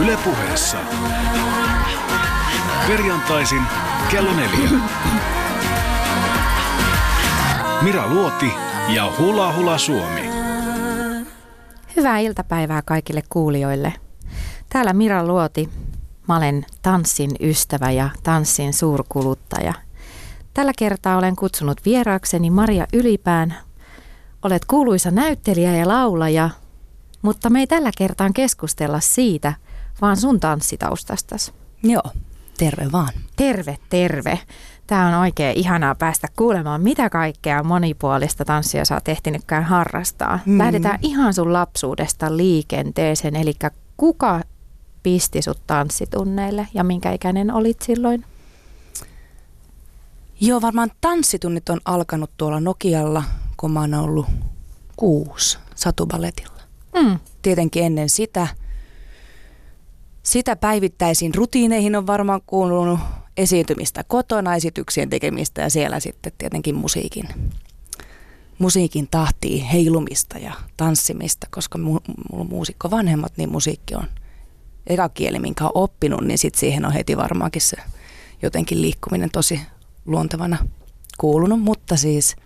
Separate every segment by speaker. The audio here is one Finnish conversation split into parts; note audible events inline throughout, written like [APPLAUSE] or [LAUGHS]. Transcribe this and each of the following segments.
Speaker 1: Yle puheessa. Perjantaisin kello neljä. Mira Luoti ja Hula Hula Suomi.
Speaker 2: Hyvää iltapäivää kaikille kuulijoille. Täällä Mira Luoti. Mä olen tanssin ystävä ja tanssin suurkuluttaja. Tällä kertaa olen kutsunut vieraakseni Maria Ylipään. Olet kuuluisa näyttelijä ja laulaja, mutta me ei tällä kertaa keskustella siitä, vaan sun tanssitaustastas.
Speaker 3: Joo, terve vaan.
Speaker 2: Terve, terve. Tämä on oikein ihanaa päästä kuulemaan, mitä kaikkea monipuolista tanssia sä oot ehtinytkään harrastaa. Mm. Lähdetään ihan sun lapsuudesta liikenteeseen, eli kuka pisti sut tanssitunneille ja minkä ikäinen olit silloin?
Speaker 3: Joo, varmaan tanssitunnit on alkanut tuolla Nokialla, kun mä oon ollut kuusi satubaletilla. Mm. Tietenkin ennen sitä. Sitä päivittäisiin rutiineihin on varmaan kuulunut esiintymistä kotona, esityksien tekemistä ja siellä sitten tietenkin musiikin, musiikin tahtiin heilumista ja tanssimista, koska mulla mu- muusikko vanhemmat, niin musiikki on eka kieli, minkä on oppinut, niin sitten siihen on heti varmaankin se jotenkin liikkuminen tosi luontevana kuulunut, mutta siis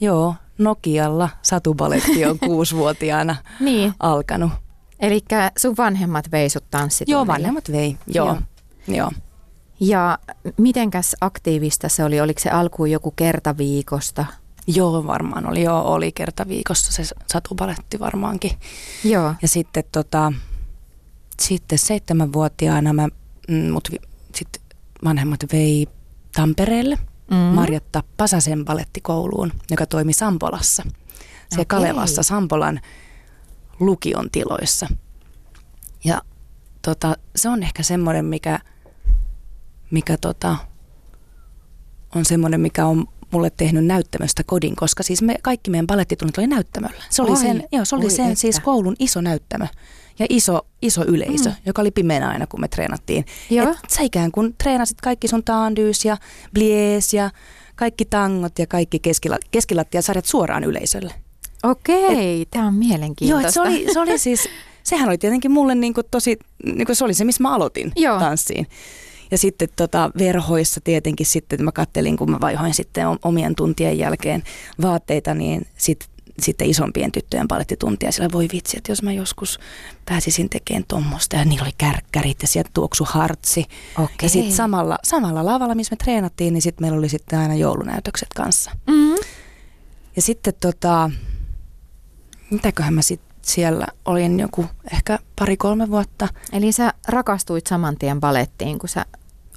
Speaker 3: joo, Nokialla satubaletti on [LAUGHS] kuusivuotiaana niin. alkanut.
Speaker 2: Eli sun vanhemmat vei sut
Speaker 3: Joo, vanhemmat vei, joo. joo. joo.
Speaker 2: Ja mitenkäs aktiivista se oli? Oliko se alkuun joku kerta viikosta?
Speaker 3: Joo, varmaan oli. Joo, oli kerta viikossa se satubaletti varmaankin.
Speaker 2: Joo.
Speaker 3: Ja sitten, tota, sitten seitsemänvuotiaana mä, mm, mut sit vanhemmat vei Tampereelle mm. Marjatta Pasasen balettikouluun, joka toimi Sampolassa. Se okay. Kalevassa Sampolan lukion tiloissa. Ja tota, se on ehkä semmoinen, mikä, mikä tota, on semmoinen, mikä on mulle tehnyt näyttämöstä kodin, koska siis me, kaikki meidän balettitunnit oli näyttämöllä. Se oli Oi, sen, joo, se oli sen siis koulun iso näyttämö ja iso, iso yleisö, mm. joka oli pimeänä aina, kun me treenattiin. Joo. Et sä ikään kuin treenasit kaikki sun taandys ja blies ja kaikki tangot ja kaikki keskilattiasarjat suoraan yleisölle.
Speaker 2: Okei, tämä on mielenkiintoista.
Speaker 3: Joo, se oli, se oli siis, [LAUGHS] sehän oli tietenkin mulle niin kuin tosi, niin kuin se oli se, missä mä aloitin Joo. tanssiin. Ja sitten tota, verhoissa tietenkin sitten, mä kattelin, kun mä vaihoin sitten omien tuntien jälkeen vaatteita, niin sitten sitten isompien tyttöjen palettituntia. Sillä voi vitsi, että jos mä joskus pääsisin tekemään tuommoista ja niillä oli kärkkärit ja sieltä tuoksu hartsi. Okay. Ja sitten samalla, samalla lavalla, missä me treenattiin, niin sitten meillä oli sitten aina joulunäytökset kanssa. Mm-hmm. Ja sitten tota, mitäköhän mä sitten siellä olin joku ehkä pari-kolme vuotta.
Speaker 2: Eli sä rakastuit saman tien balettiin, kun sä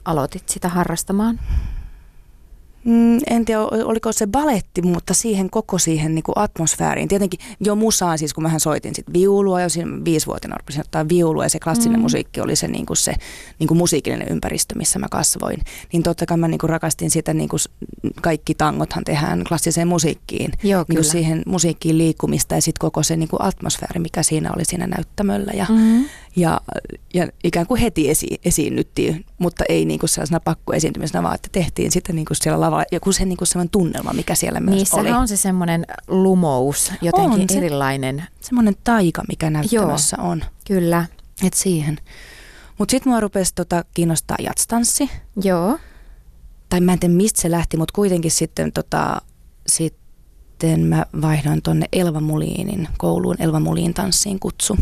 Speaker 2: aloitit sitä harrastamaan?
Speaker 3: Mm, en tiedä, oliko se baletti, mutta siihen koko siihen niin kuin atmosfääriin. Tietenkin jo musaan, siis kun mähän soitin sit viulua, jo siinä viisivuotiaana rupesin ottaa viulua ja se klassinen mm. musiikki oli se, niin kuin se niin kuin musiikillinen ympäristö, missä mä kasvoin. Niin totta kai mä niin kuin rakastin sitä, niin kuin kaikki tangothan tehdään klassiseen musiikkiin.
Speaker 2: Joo,
Speaker 3: niin kuin siihen musiikkiin liikkumista ja sitten koko se niin kuin atmosfääri, mikä siinä oli siinä näyttämöllä. Ja, mm ja, ja ikään kuin heti esi, esiinnyttiin, mutta ei niin kuin sellaisena pakkoesiintymisenä, vaan että tehtiin sitten niin kuin siellä lavalla joku se niin kuin sellainen tunnelma, mikä siellä myös
Speaker 2: Niissä
Speaker 3: oli.
Speaker 2: on se semmoinen lumous, jotenkin on se, erilainen.
Speaker 3: Semmoinen taika, mikä näyttämässä Joo, on.
Speaker 2: Kyllä.
Speaker 3: Et siihen. Mutta sitten mua rupesi tota kiinnostaa jatstanssi.
Speaker 2: Joo.
Speaker 3: Tai mä en tiedä mistä se lähti, mutta kuitenkin sitten tota, sitten mä vaihdoin tonne Elva Muliinin kouluun, Elva Muliin tanssiin kutsu.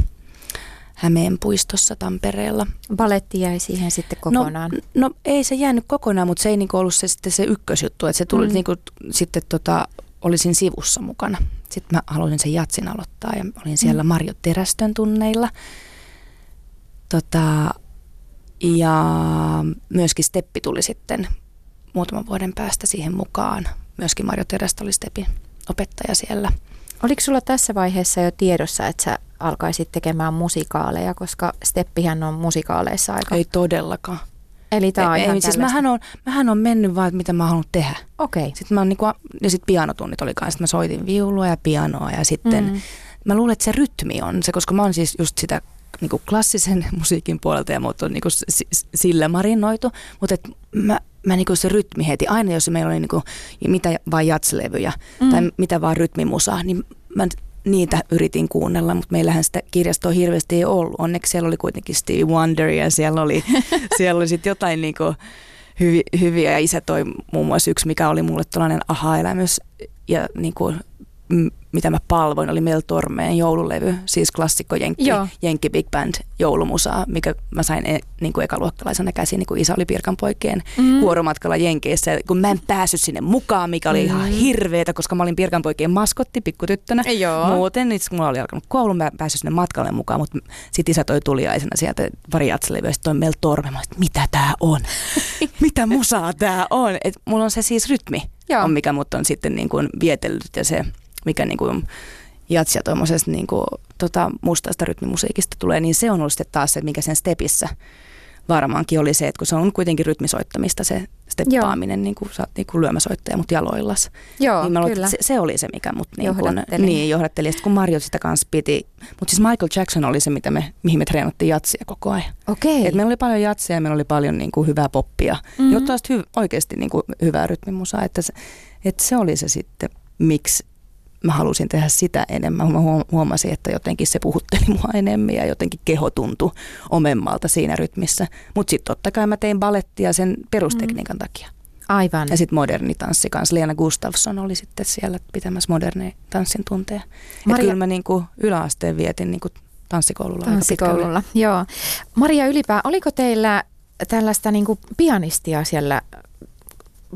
Speaker 3: Hämeen puistossa Tampereella.
Speaker 2: Baletti jäi siihen sitten no, kokonaan?
Speaker 3: No, no ei se jäänyt kokonaan, mutta se ei niinku ollut se, sitten se ykkösjuttu, että se tuli mm. niinku, sitten tota, olisin sivussa mukana. Sitten mä halusin sen jatsin aloittaa ja olin siellä mm. Marjo Terästön tunneilla. Tota, ja myöskin Steppi tuli sitten muutaman vuoden päästä siihen mukaan. Myöskin Marjo Terästö oli Steppin opettaja siellä.
Speaker 2: Oliko sulla tässä vaiheessa jo tiedossa, että sä alkaisit tekemään musikaaleja, koska Steppihän on musikaaleissa aika...
Speaker 3: Ei todellakaan.
Speaker 2: Eli tämä on ei, ihan ei,
Speaker 3: siis mähän on, mähän on mennyt vaan, mitä mä haluan tehdä.
Speaker 2: Okei. Okay.
Speaker 3: Sitten mä niinku, ja sitten pianotunnit oli kanssa. Mä soitin viulua ja pianoa ja sitten mm. mä luulen, että se rytmi on se, koska mä oon siis just sitä niin kuin klassisen [LAUGHS] musiikin puolelta ja muut on niin kuin sillä marinoitu, mutta et mä, mä niin kuin se rytmi heti, aina jos meillä oli niin kuin, mitä vaan jatslevyjä mm. tai mitä vaan rytmimusaa, niin mä niitä yritin kuunnella, mutta meillähän sitä kirjastoa hirveästi ei ollut. Onneksi siellä oli kuitenkin Stevie Wonder ja siellä oli, [LAUGHS] siellä oli sitten jotain niinku hyvi, hyviä ja isä toi muun muassa yksi, mikä oli mulle tällainen aha-elämys ja niinku mitä mä palvoin, oli Mel Tormeen joululevy, siis klassikko Jenkki, Jenkki Big Band joulumusaa, mikä mä sain e, niin kuin ekaluokkalaisena käsiin, niin kuin isä oli Pirkan poikien mm. vuoromatkalla Jenkeissä, kun mä en päässyt sinne mukaan, mikä oli mm. ihan hirveetä, koska mä olin Pirkan poikien maskotti pikkutyttönä. Joo. Muuten, niin mulla oli alkanut koulu, mä pääsin sinne matkalle mukaan, mutta sitten isä toi tuliaisena sieltä pari jatsalevyä, sitten toi Mel Torme, mä että mitä tää on? [LAUGHS] mitä musaa tää on? Et mulla on se siis rytmi, Joo. on mikä mut on sitten niin kuin vietellyt ja se mikä niin kuin jatsia tuommoisesta niin kuin, tota, mustasta rytmimusiikista tulee, niin se on ollut sitten taas se, mikä sen stepissä varmaankin oli se, että kun se on kuitenkin rytmisoittamista se steppaaminen, niin kuin sä oot niin kuin lyömäsoittaja, mutta jaloillas.
Speaker 2: Joo,
Speaker 3: niin
Speaker 2: kyllä.
Speaker 3: Se, se, oli se, mikä mut niin johdatteli. Niin, johdatteli. Sitten kun Mario sitä kanssa piti, mutta siis Michael Jackson oli se, mitä me, mihin me treenattiin jatsia koko ajan.
Speaker 2: Okei.
Speaker 3: Et meillä oli paljon jatsia ja meillä oli paljon niin kuin hyvää poppia, mm-hmm. jotta hy, oikeasti niin kuin hyvää rytmimusaa. Että se, että se oli se sitten, miksi mä halusin tehdä sitä enemmän. Mä huomasin, että jotenkin se puhutteli [LAUGHS] mua enemmän ja jotenkin keho tuntui omemmalta siinä rytmissä. Mutta sitten totta kai mä tein balettia sen perustekniikan mm. takia.
Speaker 2: Aivan.
Speaker 3: Ja sitten moderni tanssi kanssa. Liana Gustafsson oli sitten siellä pitämässä moderni tanssin tunteja. Maria... kyllä mä niinku yläasteen vietin niinku tanssikoululla.
Speaker 2: Tanssikoululla, joo. Maria Ylipää, oliko teillä tällaista niinku pianistia siellä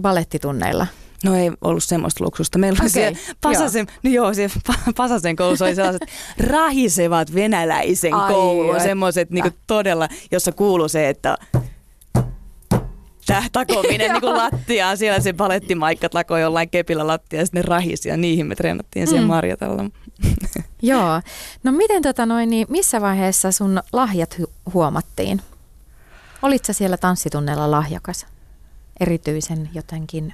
Speaker 2: balettitunneilla?
Speaker 3: No ei ollut semmoista luksusta. Meillä okay, oli siellä Pasasen, joo. No joo, se Pasasen koulussa oli sellaiset [LAUGHS] rahisevat venäläisen Ai koulu. Semmoiset niin todella, jossa kuuluu se, että takominen [LAUGHS] niin kuin lattiaan. Siellä se palettimaikka takoi jollain kepillä lattia ja sitten ne rahisi ja niihin me treenattiin siellä mm. Marjatalla. [LAUGHS]
Speaker 2: Joo. No miten tota noin, niin missä vaiheessa sun lahjat huomattiin? Olitko siellä tanssitunneilla lahjakas? Erityisen jotenkin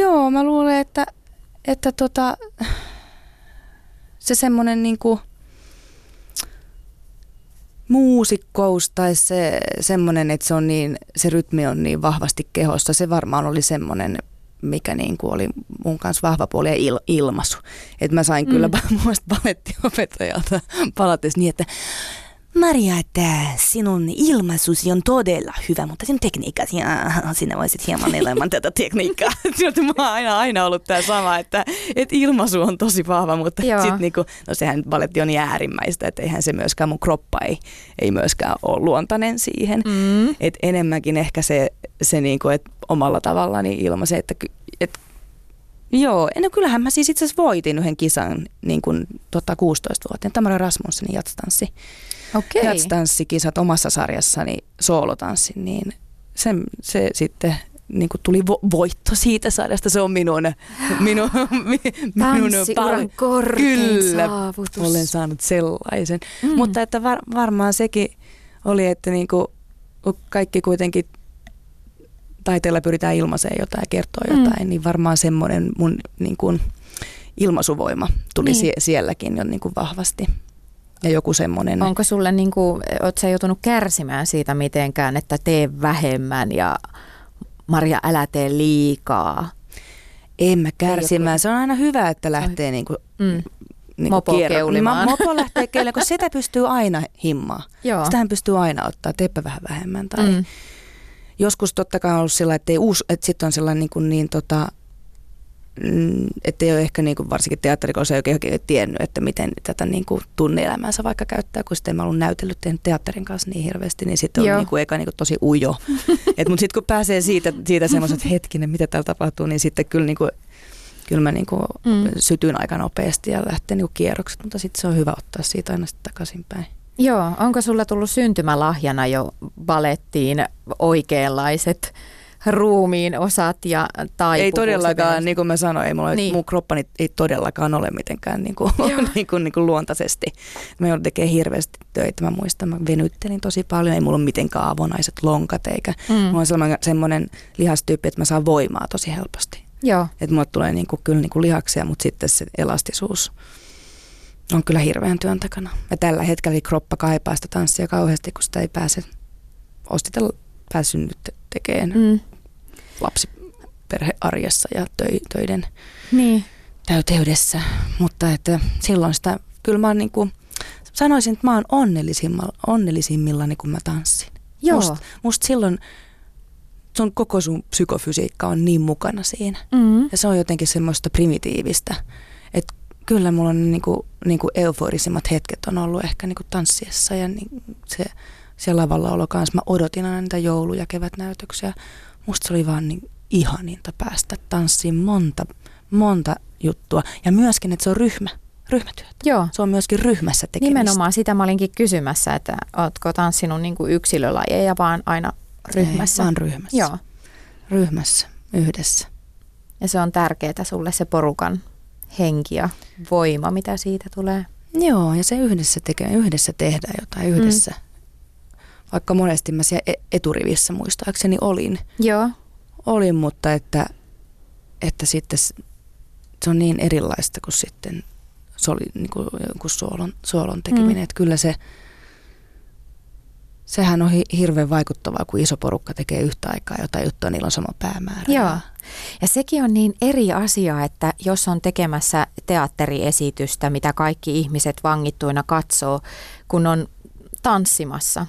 Speaker 3: Joo, mä luulen, että, että tota, se semmoinen niinku muusikkous tai se semmoinen, että se, on niin, se rytmi on niin vahvasti kehossa, se varmaan oli semmoinen, mikä niin kuin oli mun kanssa vahva puoli ja il, ilmaisu. Että mä sain mm. kyllä [LAUGHS] muista balettiopettajalta palatessa niin, että Maria, että sinun ilmaisusi on todella hyvä, mutta sinun tekniikka, sinä [LAUGHS] voisit hieman enemmän tätä tekniikkaa. [LAUGHS] mä oon aina, aina ollut tämä sama, että, että ilmaisu on tosi vahva, mutta sitten niinku, no sehän baletti on niin äärimmäistä, että eihän se myöskään mun kroppa ei, ei myöskään ole luontainen siihen. Mm. Et enemmänkin ehkä se, se niinku, että omalla tavallaan ilmaise, että, että Joo, no kyllähän mä siis itse asiassa voitin yhden kisan niin kuin, tota 16-vuotiaan. Tamara Rasmussenin jatstanssi.
Speaker 2: Okay.
Speaker 3: Jatstanssikisat omassa sarjassani soolotanssin, niin se, se sitten niin kuin tuli vo- voitto siitä sarjasta. Se on minun, minun, [GASPS]
Speaker 2: minun pal- Kyllä, saavutus.
Speaker 3: olen saanut sellaisen. Mm. Mutta että var, varmaan sekin oli, että niin kuin kaikki kuitenkin taiteella pyritään ilmaiseen jotain ja kertoa mm. jotain, niin varmaan semmoinen mun niin kuin, ilmaisuvoima tuli niin. sie- sielläkin jo niin kuin vahvasti. Ja joku semmoinen.
Speaker 2: Onko sulle, niin kuin, oot sä joutunut kärsimään siitä mitenkään, että tee vähemmän ja Maria, älä tee liikaa?
Speaker 3: En mä kärsimään. Se on aina hyvä, että lähtee niin kuin, mm.
Speaker 2: Niin mopo keulimaan.
Speaker 3: Mopo lähtee keulimaan, koska sitä pystyy aina himmaa. Joo. Sitähän pystyy aina ottaa, teepä vähän vähemmän. Tai mm. Joskus totta kai on ollut sillä, että, että sitten on sellainen niin, kuin niin tota, Mm, että ei ole ehkä niin kuin varsinkin teatterikossa ei oikein tiennyt, että miten tätä niin kuin tunneelämäänsä vaikka käyttää, kun sitten mä ollut näytellyt tehnyt teatterin kanssa niin hirveästi, niin sitten on niin kuin eka niin kuin tosi ujo. [LAUGHS] mutta sitten kun pääsee siitä, siitä semmoiset, että hetkinen, mitä täällä tapahtuu, niin sitten kyllä, niin kuin, kyllä mä niin kuin mm. sytyn aika nopeasti ja lähtee niin kuin kierrokset, mutta sitten se on hyvä ottaa siitä aina sitten takaisinpäin.
Speaker 2: Joo, onko sulla tullut syntymälahjana jo balettiin oikeanlaiset ruumiin osat ja tai
Speaker 3: Ei todellakaan, niin kuin mä sanoin, ei mulla, niin. mun kroppani ei todellakaan ole mitenkään niin kuin, [LAUGHS] niin kuin, niin kuin luontaisesti. Mä joudun tekemään hirveästi töitä. Mä muistan, mä venyttelin tosi paljon. Ei mulla ole mitenkään avonaiset lonkat eikä. Mm. Mulla on sellainen, semmoinen lihastyyppi, että mä saan voimaa tosi helposti.
Speaker 2: Joo.
Speaker 3: Että mulle tulee niin kuin, kyllä niin kuin lihaksia, mutta sitten se elastisuus on kyllä hirveän työn takana. Ja tällä hetkellä kroppa kaipaa sitä tanssia kauheasti, kun sitä ei pääse ostitella päässyt nyt tekemään. Mm lapsiperhearjessa ja töiden,
Speaker 2: niin.
Speaker 3: täyteydessä, mutta että silloin sitä, kyllä mä niin kuin, sanoisin, että mä oon onnellisimmilla, onnellisimmillani, kun mä tanssin.
Speaker 2: Joo.
Speaker 3: Musta must silloin sun koko sun psykofysiikka on niin mukana siinä.
Speaker 2: Mm.
Speaker 3: Ja se on jotenkin semmoista primitiivistä. Että kyllä mulla on niinku, niinku euforisimmat hetket on ollut ehkä niinku tanssiessa ja niin se, se lavalla olo kanssa. Mä odotin aina niitä joulu- ja kevätnäytöksiä. Musta se oli vaan niin ihaninta päästä tanssiin monta, monta juttua. Ja myöskin, että se on ryhmä, ryhmätyötä.
Speaker 2: Joo.
Speaker 3: Se on myöskin ryhmässä tekemistä.
Speaker 2: Nimenomaan sitä mä olinkin kysymässä, että ootko tanssinut niin kuin yksilölajeja vaan aina ryhmässä?
Speaker 3: Ei, vaan ryhmässä.
Speaker 2: Joo.
Speaker 3: Ryhmässä, yhdessä.
Speaker 2: Ja se on tärkeää sulle se porukan henki ja voima, mitä siitä tulee.
Speaker 3: Joo, ja se yhdessä, tekee, yhdessä tehdään jotain, yhdessä. Mm. Vaikka monesti mä siellä e- eturivissä muistaakseni olin.
Speaker 2: Joo.
Speaker 3: Olin, mutta että, että sitten se on niin erilaista kuin sitten soli, niin kuin jonkun soolon, soolon tekeminen. Mm. Että kyllä se, sehän on hirveän vaikuttavaa, kun iso porukka tekee yhtä aikaa jotain juttua, niillä on sama päämäärä.
Speaker 2: Joo. Ja sekin on niin eri asia, että jos on tekemässä teatteriesitystä, mitä kaikki ihmiset vangittuina katsoo, kun on tanssimassa.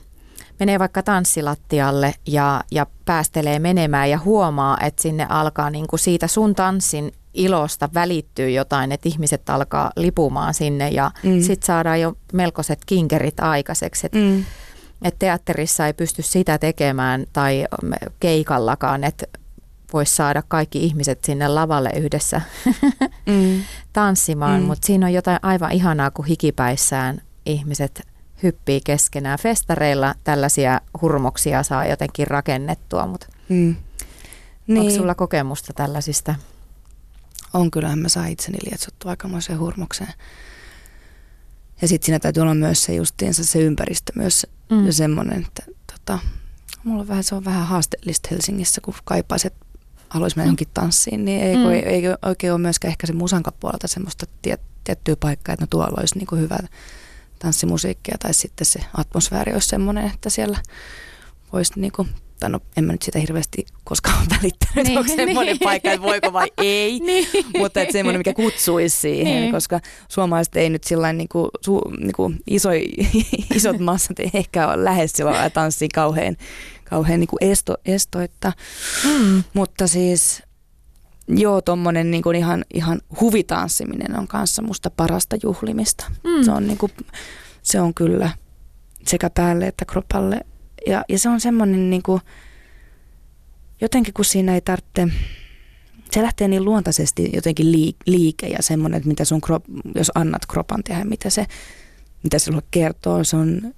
Speaker 2: Menee vaikka tanssilattialle ja, ja päästelee menemään ja huomaa, että sinne alkaa niin kuin siitä sun tanssin ilosta välittyy jotain, että ihmiset alkaa lipumaan sinne ja mm. sitten saadaan jo melkoiset kinkerit aikaiseksi. Että mm. et teatterissa ei pysty sitä tekemään tai keikallakaan, että voisi saada kaikki ihmiset sinne lavalle yhdessä mm. [LAUGHS] tanssimaan, mm. mutta siinä on jotain aivan ihanaa, kun hikipäissään ihmiset hyppii keskenään. Festareilla tällaisia hurmoksia saa jotenkin rakennettua, mutta mm. niin. onko sulla kokemusta tällaisista?
Speaker 3: On, kyllähän mä saan itseni lietsottua aikamoiseen hurmokseen. Ja sitten siinä täytyy olla myös se justiinsa se ympäristö myös mm. semmoinen, että tota, mulla on vähän, se on vähän haasteellista Helsingissä, kun kaipaiset haluaisi mennä johonkin tanssiin, niin ei, mm. ei, ei oikein ole myöskään ehkä se musankan puolelta semmoista tiet, tiettyä paikkaa, että no tuolla olisi niin hyvä tanssimusiikkia tai sitten se atmosfääri olisi semmoinen, että siellä voisi niin kuin, tai no en mä nyt sitä hirveästi koskaan välittänyt, niin, onko semmoinen niin. paikka, että voiko vai ei, [LAUGHS] niin. mutta että semmoinen, mikä kutsuisi siihen, niin. koska suomalaiset ei nyt sillä niin kuin, su, niin kuin iso, [LAUGHS] isot massat ei ehkä ole lähes sillä tanssiin kauhean, kauhean niin kuin esto, estoitta, mm. mutta siis joo, tuommoinen niin kuin ihan, ihan huvitanssiminen on kanssa musta parasta juhlimista. Mm. Se, on niin kuin, se on kyllä sekä päälle että kropalle. Ja, ja se on semmoinen niin kuin, jotenkin kun siinä ei tarvitse, se lähtee niin luontaisesti jotenkin liike ja semmoinen, että mitä sun krop, jos annat kropan tehdä, mitä se, mitä se sulle kertoo, se on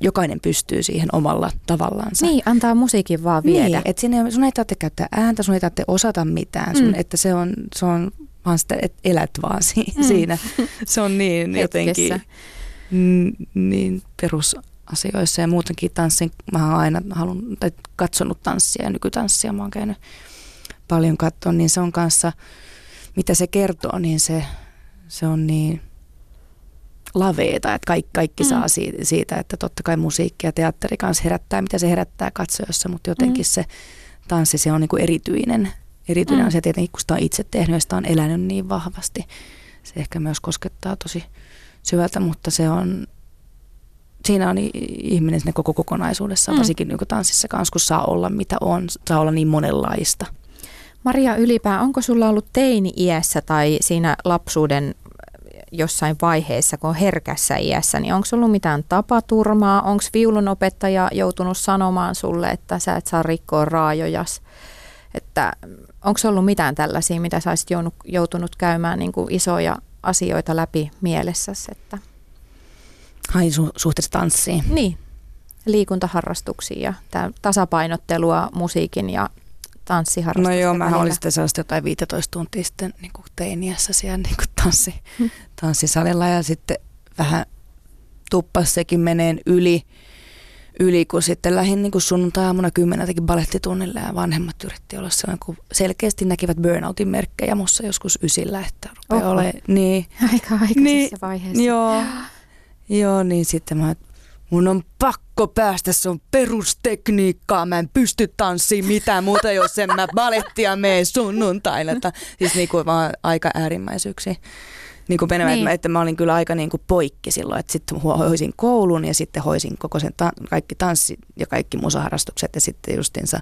Speaker 3: jokainen pystyy siihen omalla tavallaansa.
Speaker 2: Niin, antaa musiikin vaan viedä.
Speaker 3: Niin, että sinne, sun ei tarvitse käyttää ääntä, sun ei tarvitse osata mitään, sun, mm. että se on, se on vaan sitä, että elät vaan si- mm. siinä. Se on niin [LAUGHS] jotenkin niin perusasioissa ja muutenkin tanssin, mä oon aina halun, tai katsonut tanssia ja nykytanssia, mä oon käynyt paljon katsoa, niin se on kanssa, mitä se kertoo, niin se, se on niin laveeta, että kaikki, kaikki mm. saa siitä, siitä, että totta kai musiikki ja teatteri kanssa herättää, mitä se herättää katsojassa, mutta jotenkin mm. se tanssi, se on niin kuin erityinen, erityinen mm. asia tietenkin, kun sitä on itse tehnyt ja sitä on elänyt niin vahvasti. Se ehkä myös koskettaa tosi syvältä, mutta se on, siinä on ihminen sinne koko kokonaisuudessaan, mm. varsinkin niin tanssissa kanssa, kun saa olla mitä on, saa olla niin monenlaista.
Speaker 2: Maria Ylipää, onko sulla ollut teini-iässä tai siinä lapsuuden jossain vaiheessa, kun on herkässä iässä, niin onko ollut mitään tapaturmaa? Onko viulunopettaja joutunut sanomaan sulle, että sä et saa rikkoa raajojas? Että onko ollut mitään tällaisia, mitä sä olisit joutunut käymään niin kuin isoja asioita läpi mielessäsi? Että...
Speaker 3: Ai su- suhteessa tanssiin?
Speaker 2: Niin, liikuntaharrastuksiin ja tasapainottelua musiikin ja tanssiharrastusten
Speaker 3: No joo, mä olin sitten sellaista jotain 15 tuntia sitten niin kuin teiniässä siellä niin kuin tanssi, hmm. [LAUGHS] tanssisalilla ja sitten vähän tuppas sekin meneen yli, yli kun sitten lähdin niin sunnuntai-aamuna kymmeneltäkin balettitunnille ja vanhemmat yritti olla sellainen, kun selkeästi näkivät burnoutin merkkejä mussa joskus ysillä, että rupeaa ole, niin, [LAUGHS]
Speaker 2: Aika aikaisessa niin, vaiheessa.
Speaker 3: Joo, joo, niin sitten mä, mun on pakko päästä, se on perustekniikkaa, mä en pysty tanssiin mitään muuta, jos en mä balettia mene sunnuntaina. Siis niinku vaan aika äärimmäisyyksiä niin menemään, niin. että, että mä olin kyllä aika niin kuin poikki silloin, että sitten hoisin koulun ja sitten hoisin koko sen ta- kaikki tanssi ja kaikki musaharrastukset ja sitten justinsa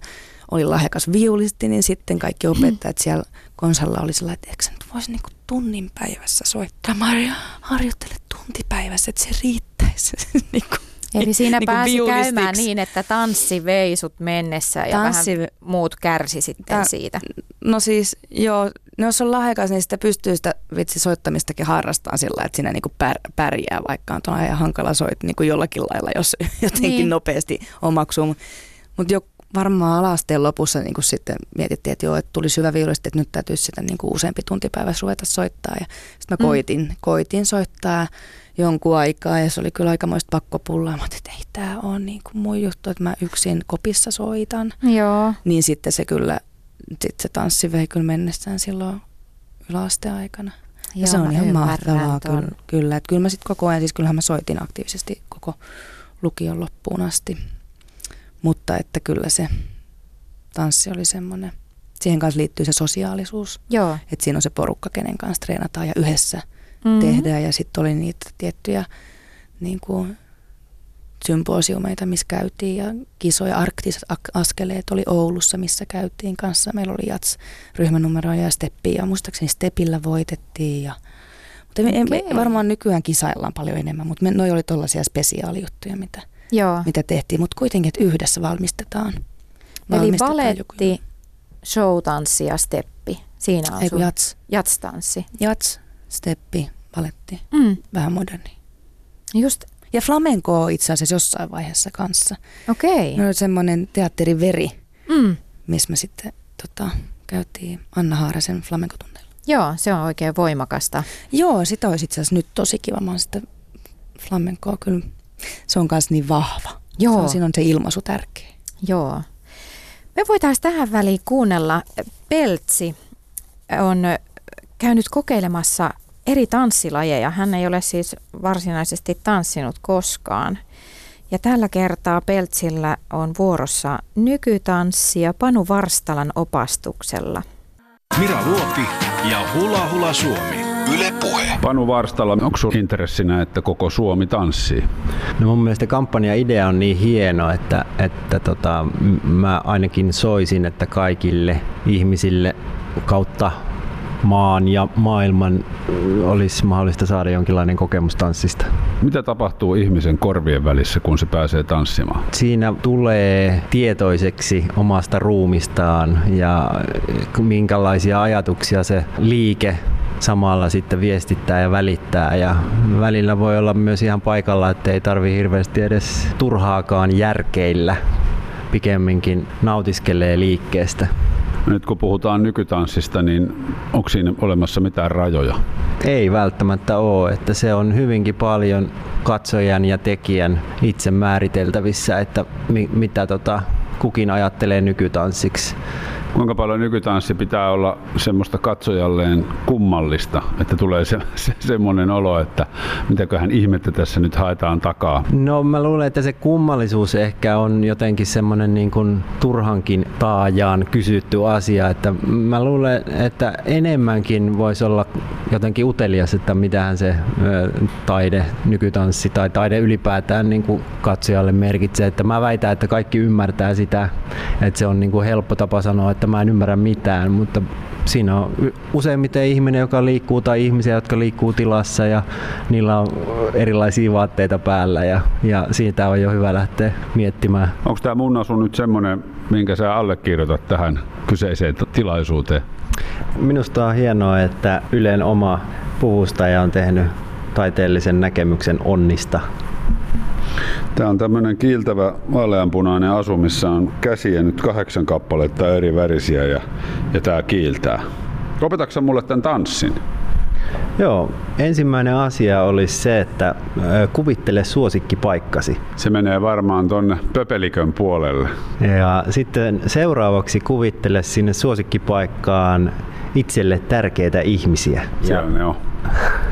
Speaker 3: oli lahjakas viulisti, niin sitten kaikki [CLEARS THROAT] opettajat siellä konsalla oli sellainen, että eikö sä nyt voisi niin kuin tunnin päivässä soittaa. Maria, harjoittele tuntipäivässä, että se riittäisi. [LAUGHS] niin kuin.
Speaker 2: Eli siinä niin pääsi käymään niin, että tanssi vei sut mennessä ja tanssi... vähän muut kärsi sitten Ta- siitä.
Speaker 3: No siis joo, no jos on lahjakas, niin sitä pystyy sitä vitsi soittamistakin harrastaa sillä, että siinä niinku pär, pärjää, vaikka on tuolla ihan hankala soit niinku jollakin lailla, jos [LAUGHS] jotenkin niin. nopeasti omaksuu. Mutta jo varmaan alasteen lopussa niin sitten mietittiin, että joo, että tuli syvä viulisti, että nyt täytyisi sitä niin useampi tunti päivässä ruveta soittaa. Ja sitten mä koitin, mm. koitin soittaa jonkun aikaa ja se oli kyllä aikamoista pakkopullaa. Mä että ei tämä ole niin kuin mun juttu, että mä yksin kopissa soitan.
Speaker 2: Joo.
Speaker 3: Niin sitten se kyllä, sit se tanssi vei kyllä mennessään silloin yläasteen aikana. Ja Joo, se on ihan mahtavaa kyllä, kyllä. Että kyllä mä sitten koko ajan, siis kyllähän mä soitin aktiivisesti koko lukion loppuun asti. Mutta että kyllä se tanssi oli semmoinen, siihen kanssa liittyy se sosiaalisuus.
Speaker 2: Joo.
Speaker 3: Että siinä on se porukka, kenen kanssa treenataan ja yhdessä – mm-hmm. tehdään. Ja sitten oli niitä tiettyjä niin kuin, symposiumeita, missä käytiin ja kisoja, arktiset askeleet oli Oulussa, missä käytiin kanssa. Meillä oli jats ryhmänumeroja ja steppiä ja muistaakseni stepillä voitettiin ja mutta okay. me, varmaan nykyään kisaillaan paljon enemmän, mutta me, noi oli tuollaisia spesiaalijuttuja, mitä, Joo. mitä tehtiin, mutta kuitenkin, että yhdessä valmistetaan.
Speaker 2: Eli baletti, showtanssi ja steppi. Siinä on Eiku, sun
Speaker 3: jats.
Speaker 2: jats-tanssi.
Speaker 3: Jats, steppi, valetti, mm. vähän moderni.
Speaker 2: Just.
Speaker 3: Ja flamenco itse asiassa jossain vaiheessa kanssa.
Speaker 2: Okei. Okay.
Speaker 3: No semmoinen teatteriveri, mm. missä me sitten tota, käytiin Anna Haarasen flamenco
Speaker 2: Joo, se on oikein voimakasta.
Speaker 3: Joo, sitä olisi itse asiassa nyt tosi kiva. Mä oon sitä flamencoa kyllä, se on myös niin vahva. Joo. Se on, siinä on se ilmaisu tärkeä.
Speaker 2: Joo. Me voitaisiin tähän väliin kuunnella. Peltsi on käynyt kokeilemassa eri tanssilajeja. Hän ei ole siis varsinaisesti tanssinut koskaan. Ja tällä kertaa Peltsillä on vuorossa nykytanssi ja Panu Varstalan opastuksella.
Speaker 1: Mira Luoti ja Hula Hula Suomi. Yle Puhe.
Speaker 4: Panu Varstalla, onko sinulla intressinä, että koko Suomi tanssii?
Speaker 5: No mun mielestä kampanja-idea on niin hieno, että, että tota, mä ainakin soisin, että kaikille ihmisille kautta maan ja maailman olisi mahdollista saada jonkinlainen kokemus tanssista.
Speaker 4: Mitä tapahtuu ihmisen korvien välissä, kun se pääsee tanssimaan?
Speaker 5: Siinä tulee tietoiseksi omasta ruumistaan ja minkälaisia ajatuksia se liike samalla sitten viestittää ja välittää. Ja välillä voi olla myös ihan paikalla, että ei tarvi hirveästi edes turhaakaan järkeillä, pikemminkin nautiskelee liikkeestä.
Speaker 4: Nyt kun puhutaan nykytanssista, niin onko siinä olemassa mitään rajoja?
Speaker 5: Ei välttämättä ole, että se on hyvinkin paljon katsojan ja tekijän itse määriteltävissä, että mi- mitä tota kukin ajattelee nykytanssiksi.
Speaker 4: Kuinka paljon nykytanssi pitää olla semmoista katsojalleen kummallista, että tulee se, se, semmoinen olo, että mitäköhän ihmettä tässä nyt haetaan takaa?
Speaker 5: No mä luulen, että se kummallisuus ehkä on jotenkin semmoinen niin kuin turhankin taajaan kysytty asia, että mä luulen, että enemmänkin voisi olla jotenkin utelias, että mitähän se taide, nykytanssi tai taide ylipäätään niin kuin katsojalle merkitsee. Että mä väitän, että kaikki ymmärtää sitä, että se on niin kuin helppo tapa sanoa, että mä en ymmärrä mitään, mutta siinä on useimmiten ihminen, joka liikkuu tai ihmisiä, jotka liikkuu tilassa ja niillä on erilaisia vaatteita päällä ja, ja siitä on jo hyvä lähteä miettimään.
Speaker 4: Onko tämä mun asu nyt semmoinen, minkä sä allekirjoitat tähän kyseiseen tilaisuuteen?
Speaker 5: Minusta on hienoa, että Ylen oma puvustaja on tehnyt taiteellisen näkemyksen onnista
Speaker 4: Tämä on tämmöinen kiiltävä vaaleanpunainen asu, missä on käsiä nyt kahdeksan kappaletta eri värisiä ja, ja tämä kiiltää. Opetatko mulle tämän tanssin?
Speaker 5: Joo, ensimmäinen asia olisi se, että kuvittele suosikkipaikkasi.
Speaker 4: Se menee varmaan tuonne pöpelikön puolelle.
Speaker 5: Ja sitten seuraavaksi kuvittele sinne suosikkipaikkaan itselle tärkeitä ihmisiä.
Speaker 4: Siellä ja, ne on. [LAUGHS]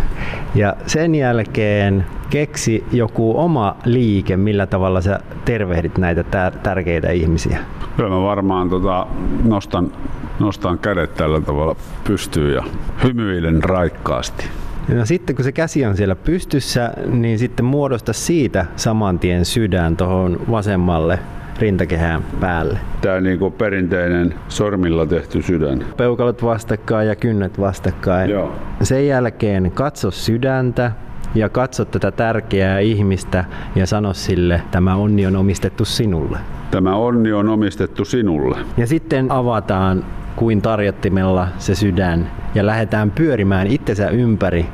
Speaker 5: Ja sen jälkeen keksi joku oma liike, millä tavalla sä tervehdit näitä tär- tärkeitä ihmisiä.
Speaker 4: Kyllä mä varmaan tota, nostan, nostan kädet tällä tavalla pystyyn ja hymyilen raikkaasti.
Speaker 5: No sitten kun se käsi on siellä pystyssä, niin sitten muodosta siitä saman tien sydän tuohon vasemmalle rintakehään päälle.
Speaker 4: Tämä niinku perinteinen sormilla tehty sydän.
Speaker 5: Peukalot vastakkain ja kynnet vastakkain.
Speaker 4: Joo.
Speaker 5: Sen jälkeen katso sydäntä ja katso tätä tärkeää ihmistä ja sano sille, tämä onni on omistettu sinulle.
Speaker 4: Tämä onni on omistettu sinulle.
Speaker 5: Ja sitten avataan kuin tarjottimella se sydän ja lähdetään pyörimään itsensä ympäri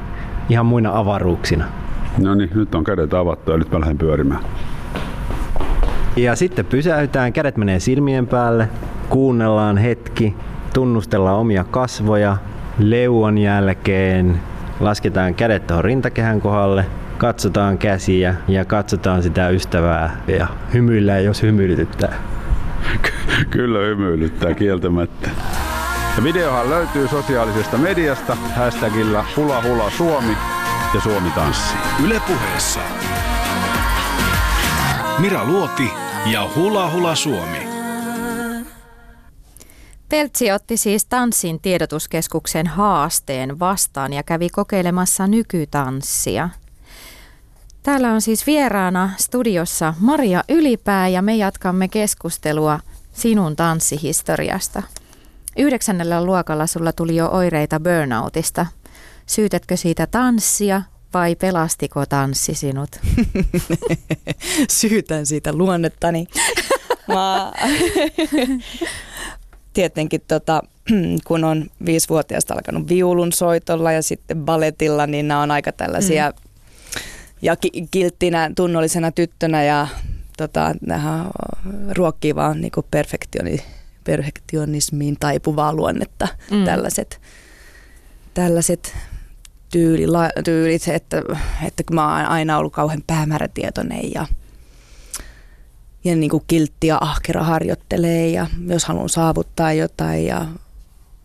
Speaker 5: ihan muina avaruuksina.
Speaker 4: No niin, nyt on kädet avattu ja nyt mä lähden pyörimään.
Speaker 5: Ja sitten pysäytään, kädet menee silmien päälle, kuunnellaan hetki, tunnustellaan omia kasvoja, leuan jälkeen lasketaan kädet tuohon rintakehän kohdalle, katsotaan käsiä ja katsotaan sitä ystävää ja hymyillään, jos hymyilytyttää. [LAUGHS]
Speaker 4: Kyllä hymyilyttää kieltämättä. Ja videohan löytyy sosiaalisesta mediasta hashtagillä hula hula Suomi ja Suomi tanssii.
Speaker 1: Yle puheessa. Mira Luoti ja Hula Hula Suomi.
Speaker 2: Peltsi otti siis Tanssin tiedotuskeskuksen haasteen vastaan ja kävi kokeilemassa nykytanssia. Täällä on siis vieraana studiossa Maria Ylipää ja me jatkamme keskustelua sinun tanssihistoriasta. Yhdeksännellä luokalla sulla tuli jo oireita burnoutista. Syytätkö siitä tanssia vai pelastiko tanssi sinut? [LAUGHS]
Speaker 3: Syytän siitä luonnettani. [LAUGHS] Mä... Tietenkin tota, [CLEARS THROAT] kun on viisivuotiaasta alkanut viulun soitolla ja sitten balletilla, niin nämä on aika tällaisia mm. ja ki- kilttinä, tunnollisena tyttönä ja tota, ruokkii vaan niin perfektioni, perfektionismiin taipuvaa luonnetta mm. tällaiset, tällaiset tyyli, la, tyylit, että, että mä oon aina ollut kauhean päämäärätietoinen ja, ja niin kuin kiltti ja ahkera harjoittelee ja jos haluan saavuttaa jotain ja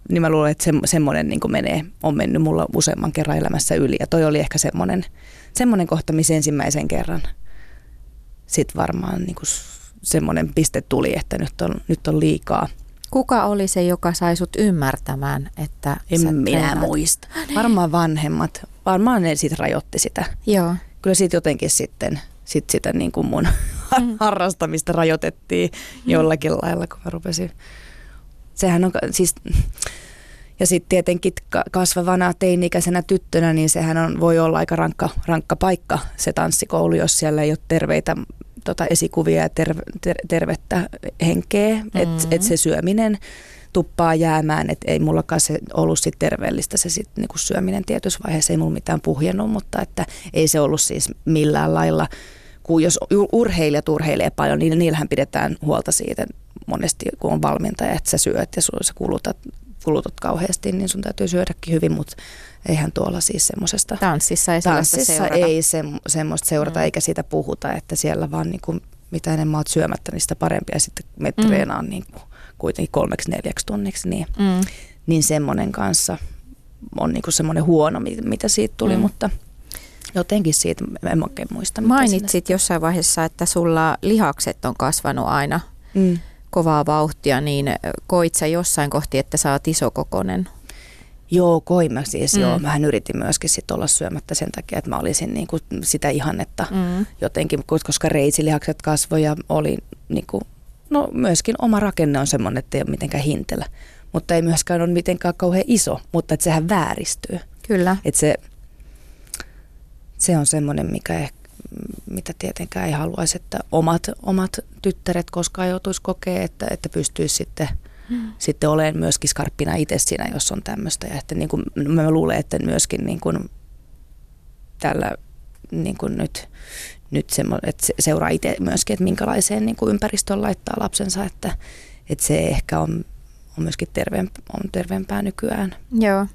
Speaker 3: niin mä luulen, että se, semmoinen niin menee, on mennyt mulla useamman kerran elämässä yli. Ja toi oli ehkä semmoinen, semmoinen kohta, missä ensimmäisen kerran sitten varmaan niin kuin semmoinen piste tuli, että nyt on, nyt on liikaa –
Speaker 2: Kuka oli se, joka sai sut ymmärtämään, että
Speaker 3: En minä treenaat? muista. Niin. Varmaan vanhemmat. Varmaan ne sitten rajoitti sitä.
Speaker 2: Joo.
Speaker 3: Kyllä siitä jotenkin sitten sit sitä niin kuin mun mm. [LAUGHS] harrastamista rajoitettiin mm. jollakin lailla, kun mä rupesin. Sehän on siis... Ja sitten tietenkin kasvavana teini-ikäisenä tyttönä, niin sehän on, voi olla aika rankka, rankka paikka se tanssikoulu, jos siellä ei ole terveitä tota esikuvia ja terve, ter, tervettä henkeä, mm-hmm. että et se syöminen tuppaa jäämään, että ei mullakaan se ollut sit terveellistä se sit niinku syöminen tietyssä vaiheessa, ei mulla mitään puhjennut, mutta että ei se ollut siis millään lailla, kun jos urheilijat urheilee paljon, niin niillähän pidetään huolta siitä monesti, kun on valmentaja, että sä syöt ja sä kulutat, kulutat kauheasti, niin sun täytyy syödäkin hyvin, mutta eihän tuolla siis semmoisesta...
Speaker 2: Tanssissa ei
Speaker 3: Tanssissa seurata. ei se, semmoista seurata, mm. eikä siitä puhuta, että siellä vaan niin kuin, mitä enemmän olet syömättä, niin sitä parempia. Sitten me mm. treenaan niin kuin, kuitenkin kolmeksi neljäksi tunniksi, niin, mm. niin semmoinen kanssa on niin kuin semmoinen huono, mitä siitä tuli, mm. mutta jotenkin siitä en oikein muista.
Speaker 2: Mainitsit jossain vaiheessa, että sulla lihakset on kasvanut aina mm. Kovaa vauhtia, niin koit sä jossain kohti, että sä oot isokokonen?
Speaker 3: Joo, koima siis mm. joo. Mähän yritin myöskin sit olla syömättä sen takia, että mä olisin niinku sitä ihannetta mm. jotenkin, koska reisilihakset kasvoja oli niinku, no myöskin oma rakenne on semmoinen, että ei ole mitenkään hintellä. Mutta ei myöskään ole mitenkään kauhean iso, mutta että sehän vääristyy.
Speaker 2: Kyllä.
Speaker 3: Että se, se on semmoinen, mikä ehkä mitä tietenkään ei haluaisi, että omat, omat tyttäret koskaan joutuisi kokea, että, että pystyisi sitten – mm. sitten olen myöskin skarppina itse siinä, jos on tämmöistä. Ja että niin kuin, mä luulen, että myöskin niin kuin tällä niin kuin nyt, nyt semmo, että seuraa itse myöskin, että minkälaiseen niin kuin ympäristöön laittaa lapsensa, että, että se ehkä on, on myöskin terveempää, on terveempää nykyään.
Speaker 2: Joo.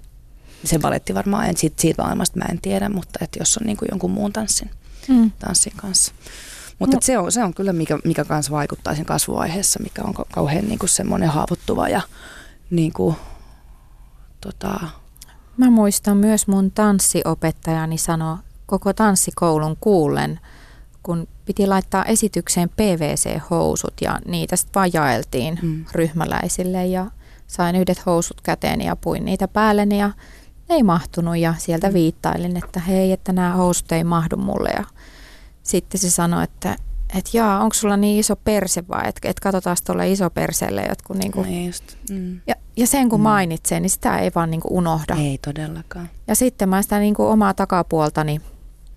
Speaker 3: Se valetti varmaan, en siitä, siitä maailmasta mä en tiedä, mutta että jos on niin kuin jonkun muun tanssin, mm. tanssin kanssa. Mutta no. se, on, se on kyllä, mikä, mikä kanssa vaikuttaa sen kasvuvaiheessa, mikä on kauhean niin kuin semmoinen haavoittuva ja niin kuin, tota,
Speaker 2: Mä muistan myös mun tanssiopettajani sano koko tanssikoulun kuullen, kun piti laittaa esitykseen PVC-housut ja niitä sitten vaan jaeltiin mm. ryhmäläisille ja sain yhdet housut käteen ja puin niitä päälleni ja ei mahtunut ja sieltä mm. viittailin, että hei, että nämä housut ei mahdu mulle ja sitten se sanoi, että että jaa, onko sulla niin iso perse vai, että et katsotaan tuolle iso perseelle jotkut niinku,
Speaker 3: Niin just. Mm.
Speaker 2: ja, ja sen kun mm. mainitsee, niin sitä ei vaan niinku unohda.
Speaker 3: Ei todellakaan.
Speaker 2: Ja sitten mä sitä niinku omaa takapuoltani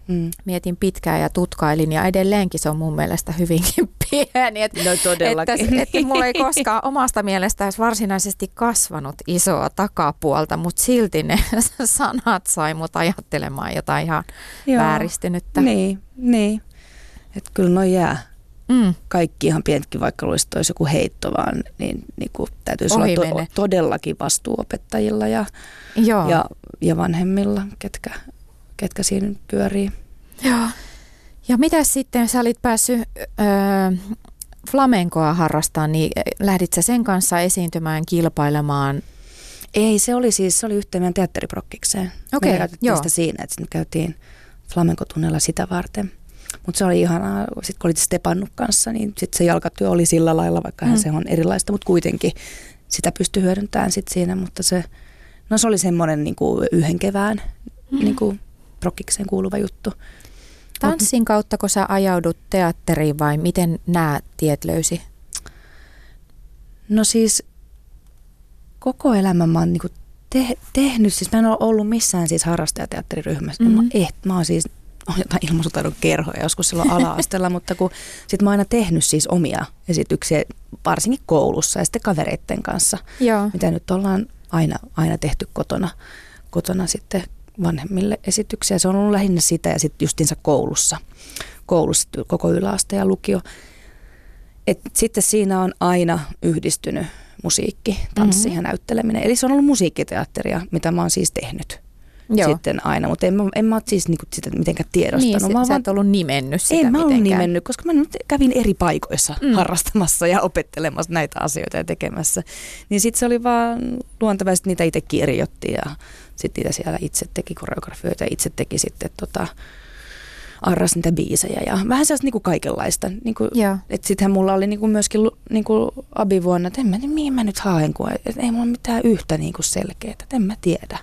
Speaker 2: mm. mietin pitkään ja tutkailin ja edelleenkin se on mun mielestä hyvinkin [LAUGHS] pieni. Et,
Speaker 3: no todellakin.
Speaker 2: Että, että mulla ei koskaan omasta mielestä varsinaisesti kasvanut isoa takapuolta, mutta silti ne [LAUGHS] sanat sai mut ajattelemaan jotain ihan Joo. vääristynyttä.
Speaker 3: Niin, niin. Että kyllä no jää. Mm. Kaikki ihan pienetkin, vaikka olisi olisi joku heitto vaan, niin, niin kuin täytyisi Ohi olla to- todellakin vastuuopettajilla ja, Joo. ja, ja vanhemmilla, ketkä, ketkä siinä pyörii.
Speaker 2: Joo. Ja mitä sitten, sä olit päässyt öö, flamenkoa harrastamaan, niin lähdit sä sen kanssa esiintymään, kilpailemaan?
Speaker 3: Ei, se oli siis, se oli yhteen meidän teatteriprokkikseen.
Speaker 2: Okei, okay, joo.
Speaker 3: sitä siinä, että sitten käytiin flamenkotunnella sitä varten. Mutta se oli ihanaa, sitten kun olit Stepannut kanssa, niin sitten se jalkatyö oli sillä lailla, vaikka mm. se on erilaista, mutta kuitenkin sitä pystyi hyödyntämään sitten siinä, mutta se, no se oli semmoinen niin kuin yhden kevään mm. niin kuin prokkikseen kuuluva juttu.
Speaker 2: Tanssin kautta, kun sä ajaudut teatteriin vai miten nämä tiet löysi?
Speaker 3: No siis koko elämän mä oon niin te- tehnyt, siis mä en ole ollut missään siis harrastajateatteriryhmässä. Mm-hmm. Mä, eh, mä oon siis on jotain ilmaisutaidon kerhoja joskus silloin ala-asteella, mutta kun sit mä oon aina tehnyt siis omia esityksiä, varsinkin koulussa ja sitten kavereitten kanssa, Joo. mitä nyt ollaan aina, aina tehty kotona, kotona sitten vanhemmille esityksiä. Se on ollut lähinnä sitä ja sitten justiinsa koulussa, koulussa koko yläaste ja lukio. Et sitten siinä on aina yhdistynyt musiikki, tanssi mm-hmm. ja näytteleminen. Eli se on ollut musiikkiteatteria, mitä mä oon siis tehnyt. Joo. sitten aina, mutta en, mä, en mä ole siis niinku sitä mitenkään tiedostanut.
Speaker 2: Niin,
Speaker 3: mä
Speaker 2: sä vaan, et ollut nimennyt sitä En
Speaker 3: mä ollut nimennyt, koska mä nyt kävin eri paikoissa mm. harrastamassa ja opettelemassa näitä asioita ja tekemässä. Niin sitten se oli vaan luontevaa, että niitä itse kirjoitti ja sitten niitä siellä itse teki koreografioita ja itse teki sitten tota, arras niitä biisejä ja vähän sellaista niinku kaikenlaista. Niinku, että sittenhän mulla oli niinku myöskin niinku abivuonna, että en mä, mihin mä nyt haen, kun et ei mulla mitään yhtä niinku selkeää, että en mä tiedä.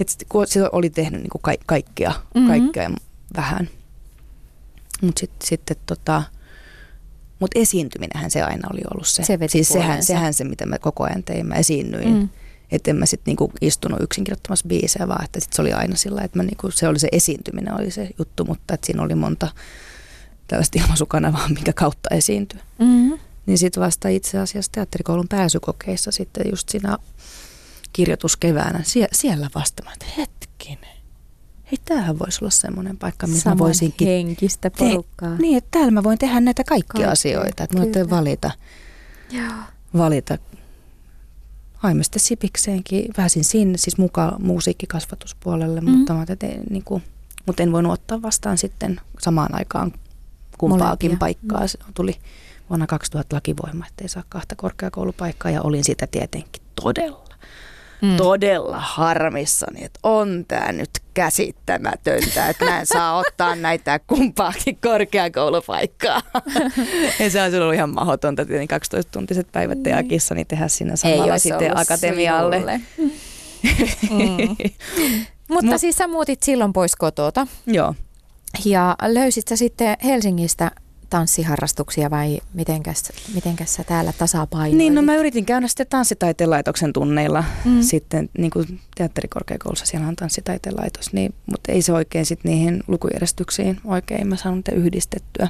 Speaker 3: Et kun se oli tehnyt niin kuin ka- kaikkea, mm-hmm. kaikkea vähän. Mutta sitten sit, tota, mut esiintyminenhän se aina oli ollut se.
Speaker 2: se
Speaker 3: siis sehän, sehän se, mitä mä koko ajan tein. Mä esiinnyin. Mm. Että en mä sitten niinku istunut yksin kirjoittamassa biisejä, vaan että sit se oli aina sillä, että mä niinku, se oli se esiintyminen oli se juttu, mutta että siinä oli monta tällaista ilmaisukanavaa, minkä kautta esiintyä. Mm-hmm. Niin sitten vasta itse asiassa teatterikoulun pääsykokeissa sitten just siinä kirjoituskeväänä, Sie- siellä vasta että hetkinen, hei tämähän voisi olla semmoinen paikka, missä
Speaker 2: Saman
Speaker 3: voisinkin...
Speaker 2: henkistä porukkaa.
Speaker 3: Te- niin, että täällä mä voin tehdä näitä kaikkia Kaikkea, asioita, että mä voin valita, Joo. valita Aimeste Sipikseenkin, pääsin sinne siis mukaan musiikkikasvatuspuolelle, mm-hmm. mutta, mä te, niin kuin, mutta en voinut ottaa vastaan sitten samaan aikaan kumpaakin Molempia. paikkaa. Se tuli vuonna 2000 lakivoima, ettei saa kahta korkeakoulupaikkaa ja olin sitä tietenkin todella mm. todella harmissani, että on tämä nyt käsittämätöntä, että mä en saa ottaa näitä kumpaakin korkeakoulupaikkaa. [LAUGHS] ja se on ollut ihan mahdotonta, tietenkin 12-tuntiset päivät teakissa, niin tehdä sinne samalla sitten akatemialle.
Speaker 2: mm. [LAUGHS] Mutta siis sä muutit silloin pois kotota.
Speaker 3: Joo.
Speaker 2: Ja löysit sä sitten Helsingistä tanssiharrastuksia vai mitenkäs, mitenkäs sä täällä tasapainoilit?
Speaker 3: Niin, no mä yritin käydä sitten tanssitaiteen laitoksen tunneilla mm. sitten niin kuin teatterikorkeakoulussa, siellä on tanssitaiteen laitos, niin, mutta ei se oikein sitten niihin lukujärjestyksiin oikein mä saanut yhdistettyä.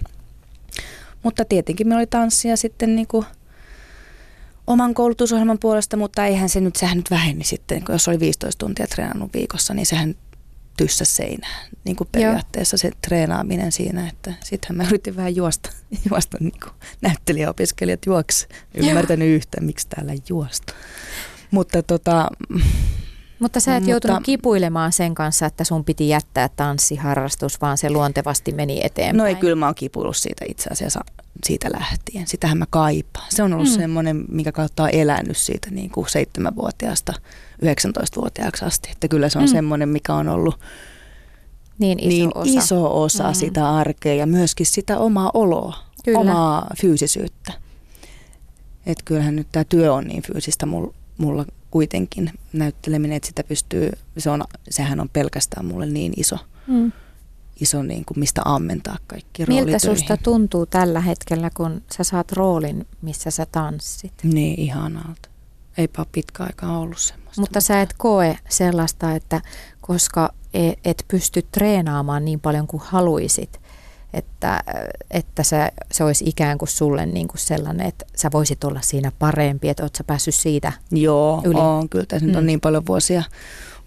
Speaker 3: Mutta tietenkin meillä oli tanssia sitten niin kuin oman koulutusohjelman puolesta, mutta eihän se nyt, sehän nyt väheni sitten, kun jos oli 15 tuntia treenannut viikossa, niin sehän tyssä seinään. Niin kuin periaatteessa se treenaaminen siinä, että sittenhän mä yritin vähän juosta, [LAUGHS] juosta niin kuin näyttelijäopiskelijat juoksi. Ymmärtänyt yhtään, miksi täällä juosta. Mutta tota,
Speaker 2: Mutta sä et
Speaker 3: Mutta-
Speaker 2: joutunut kipuilemaan sen kanssa, että sun piti jättää tanssiharrastus, vaan se luontevasti meni eteenpäin.
Speaker 3: No ei, kyllä mä oon kipuillut siitä itse asiassa siitä lähtien. Sitähän mä kaipaan. Se on ollut
Speaker 2: Mm.
Speaker 3: mm. semmoinen, mikä kautta on elänyt siitä niin kuin 7-vuotiaasta 19-vuotiaaksi asti. Että kyllä se on
Speaker 2: Mm.
Speaker 3: mm. semmoinen, mikä on ollut
Speaker 2: Niin iso
Speaker 3: niin
Speaker 2: osa.
Speaker 3: iso osa
Speaker 2: Mm.
Speaker 3: sitä arkea ja myöskin sitä omaa oloa,
Speaker 2: Kyllä.
Speaker 3: omaa fyysisyyttä. Että kyllähän nyt tämä työ on niin fyysistä mulla kuitenkin näytteleminen, että sitä pystyy, se on, sehän on pelkästään mulle niin iso,
Speaker 2: Mm.
Speaker 3: iso niin kuin mistä ammentaa kaikki
Speaker 2: Miltä susta tuntuu tällä hetkellä, kun sä saat roolin, missä sä tanssit?
Speaker 3: Niin ihanalta. Eipä ole pitkä aikaa ollut semmoista.
Speaker 2: Mutta sä et koe sellaista, että koska e- et pysty treenaamaan niin paljon kuin haluisit, että, että se, se olisi ikään kuin sulle niin kuin sellainen, että sä voisit olla siinä parempi, että oot sä päässyt siitä.
Speaker 3: Joo,
Speaker 2: yli.
Speaker 3: on. Kyllä tässä mm. nyt
Speaker 2: Mm.
Speaker 3: on niin paljon vuosia,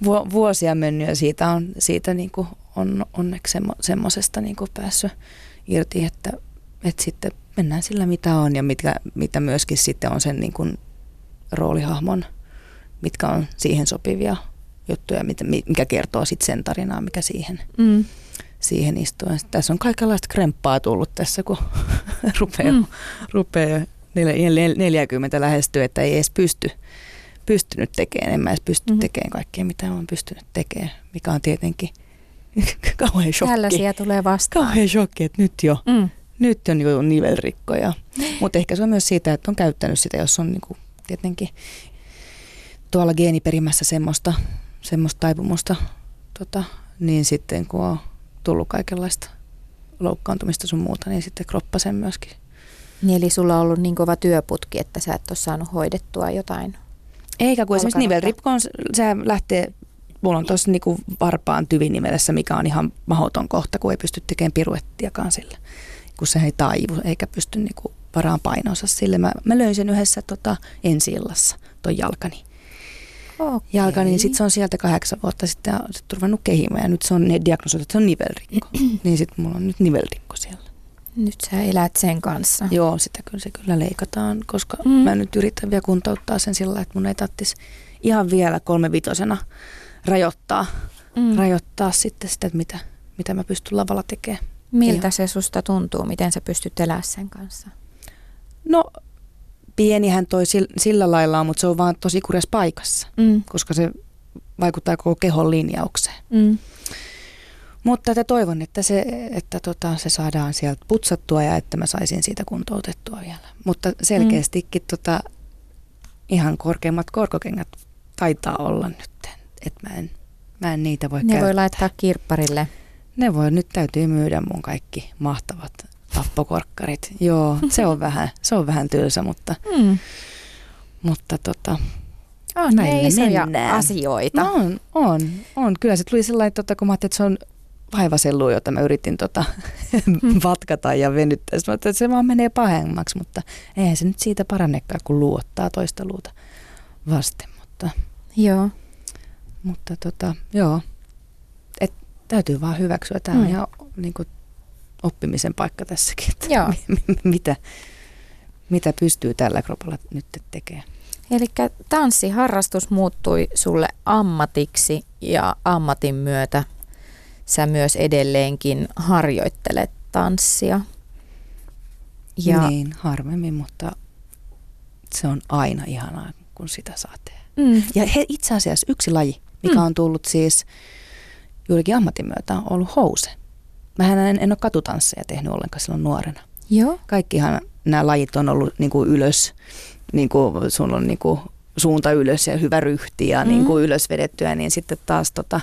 Speaker 3: vu, vuosia mennyt ja siitä on, siitä niin kuin on onneksi semmo, semmoisesta niin kuin päässyt irti, että, että sitten mennään sillä mitä on ja mitkä, mitä myöskin sitten on sen niin kuin roolihahmon, mitkä on siihen sopivia juttuja, mitä- mikä kertoo sitten sen tarinaa, mikä siihen,
Speaker 2: Mm.
Speaker 3: Siihen sit Tässä on kaikenlaista kremppaa tullut tässä, kun [LAUGHS] rupeaa,
Speaker 2: Mm.
Speaker 3: rupeaa nel- nel- 40 lähestyä, että ei edes pysty, pystynyt tekemään. En mä edes pysty
Speaker 2: Mhm.
Speaker 3: mm-hmm. tekemään kaikkea, mitä olen pystynyt tekemään, mikä on tietenkin [LAUGHS] kauhean shokki.
Speaker 2: Tällaisia tulee vastaan.
Speaker 3: Kauhean shokki, että nyt jo,
Speaker 2: Mm.
Speaker 3: nyt on jo nivelrikkoja. Mutta ehkä se on myös siitä, että on käyttänyt sitä, jos on niinku tietenkin tuolla geeniperimässä semmoista, semmoista taipumusta, tota, niin sitten kun on tullut kaikenlaista loukkaantumista sun muuta, niin sitten kroppa sen myöskin.
Speaker 2: Niin eli sulla on ollut niin kova työputki, että sä et ole saanut hoidettua jotain.
Speaker 3: Eikä kun esimerkiksi
Speaker 2: Olkanutta.
Speaker 3: nivelrikko on, se lähtee, mulla on tuossa niinku varpaan tyvinimelessä, mikä on ihan mahdoton kohta, kun ei pysty tekemään piruettiakaan sillä. Kun se ei taivu, eikä pysty niinku varaan painonsa sille. Mä, mä löin sen yhdessä tota, ensi illassa, ton jalkani.
Speaker 2: Okay.
Speaker 3: Jalka, niin sitten se on sieltä kahdeksan vuotta sitten sit ruvennut kehimään. Ja nyt se on ne diagnosoitu, että se on nivelrikko. [CLEARS THROAT] niin sitten mulla on nyt nivelrikko siellä.
Speaker 2: Nyt sä elät sen kanssa.
Speaker 3: Joo, sitä kyllä se kyllä leikataan, koska
Speaker 2: Mm.
Speaker 3: mä nyt yritän vielä kuntouttaa sen sillä, että mun ei tarvitsisi ihan vielä kolmevitosena rajoittaa,
Speaker 2: Mm.
Speaker 3: rajoittaa sitten sitä, että mitä, mitä mä pystyn lavalla tekemään.
Speaker 2: Miltä
Speaker 3: Joo.
Speaker 2: se susta tuntuu? Miten sä pystyt elämään sen kanssa?
Speaker 3: No pienihän toi sillä, lailla on, mutta se on vaan tosi kurjassa paikassa,
Speaker 2: Mm.
Speaker 3: koska se vaikuttaa koko kehon linjaukseen.
Speaker 2: Mm.
Speaker 3: Mutta että toivon, että se, että tota, se saadaan sieltä putsattua ja että mä saisin siitä kuntoutettua vielä. Mutta selkeästikin tota, ihan korkeimmat korkokengät taitaa olla nyt. Että mä en, mä en niitä voi
Speaker 2: Ne
Speaker 3: käyttää.
Speaker 2: voi laittaa kirpparille.
Speaker 3: Ne voi, nyt täytyy myydä mun kaikki mahtavat tappokorkkarit. Joo, se on vähän, se on vähän tylsä, mutta,
Speaker 2: Mm.
Speaker 3: mutta tota,
Speaker 2: On ne
Speaker 3: Näillä
Speaker 2: isoja
Speaker 3: mennään.
Speaker 2: asioita.
Speaker 3: No on, on, on. Kyllä se tuli sellainen, tota, kun mä ajattelin, että se on vaivasellu, jota mä yritin tota, [LAUGHS] vatkata ja venyttää. Sitten mä että se vaan menee pahemmaksi, mutta eihän se nyt siitä parannekaan, kun luu ottaa toista luuta vasten. Mutta,
Speaker 2: Joo.
Speaker 3: mutta tota, joo, Et, täytyy vaan hyväksyä. Tämä on
Speaker 2: Mm.
Speaker 3: ihan niin kuin, oppimisen paikka tässäkin, että
Speaker 2: Joo.
Speaker 3: mitä, mitä pystyy tällä kropalla nyt tekemään.
Speaker 2: Eli tanssiharrastus muuttui sulle ammatiksi ja ammatin myötä sä myös edelleenkin harjoittelet tanssia. Ja,
Speaker 3: Niin, harvemmin, mutta se on aina ihanaa, kun sitä saa tehdä.
Speaker 2: mm,
Speaker 3: Ja he, itse asiassa yksi laji, mikä
Speaker 2: Mm.
Speaker 3: on tullut siis juurikin ammatin myötä, on ollut house. Mähän en, en ole katutansseja tehnyt ollenkaan silloin nuorena.
Speaker 2: joo.
Speaker 3: Kaikkihan nämä lajit on ollut niin kuin ylös, niin kuin sulla on niin kuin suunta ylös ja hyvä ryhti ja
Speaker 2: Mm.
Speaker 3: niin kuin ylös vedettyä, niin sitten taas tota,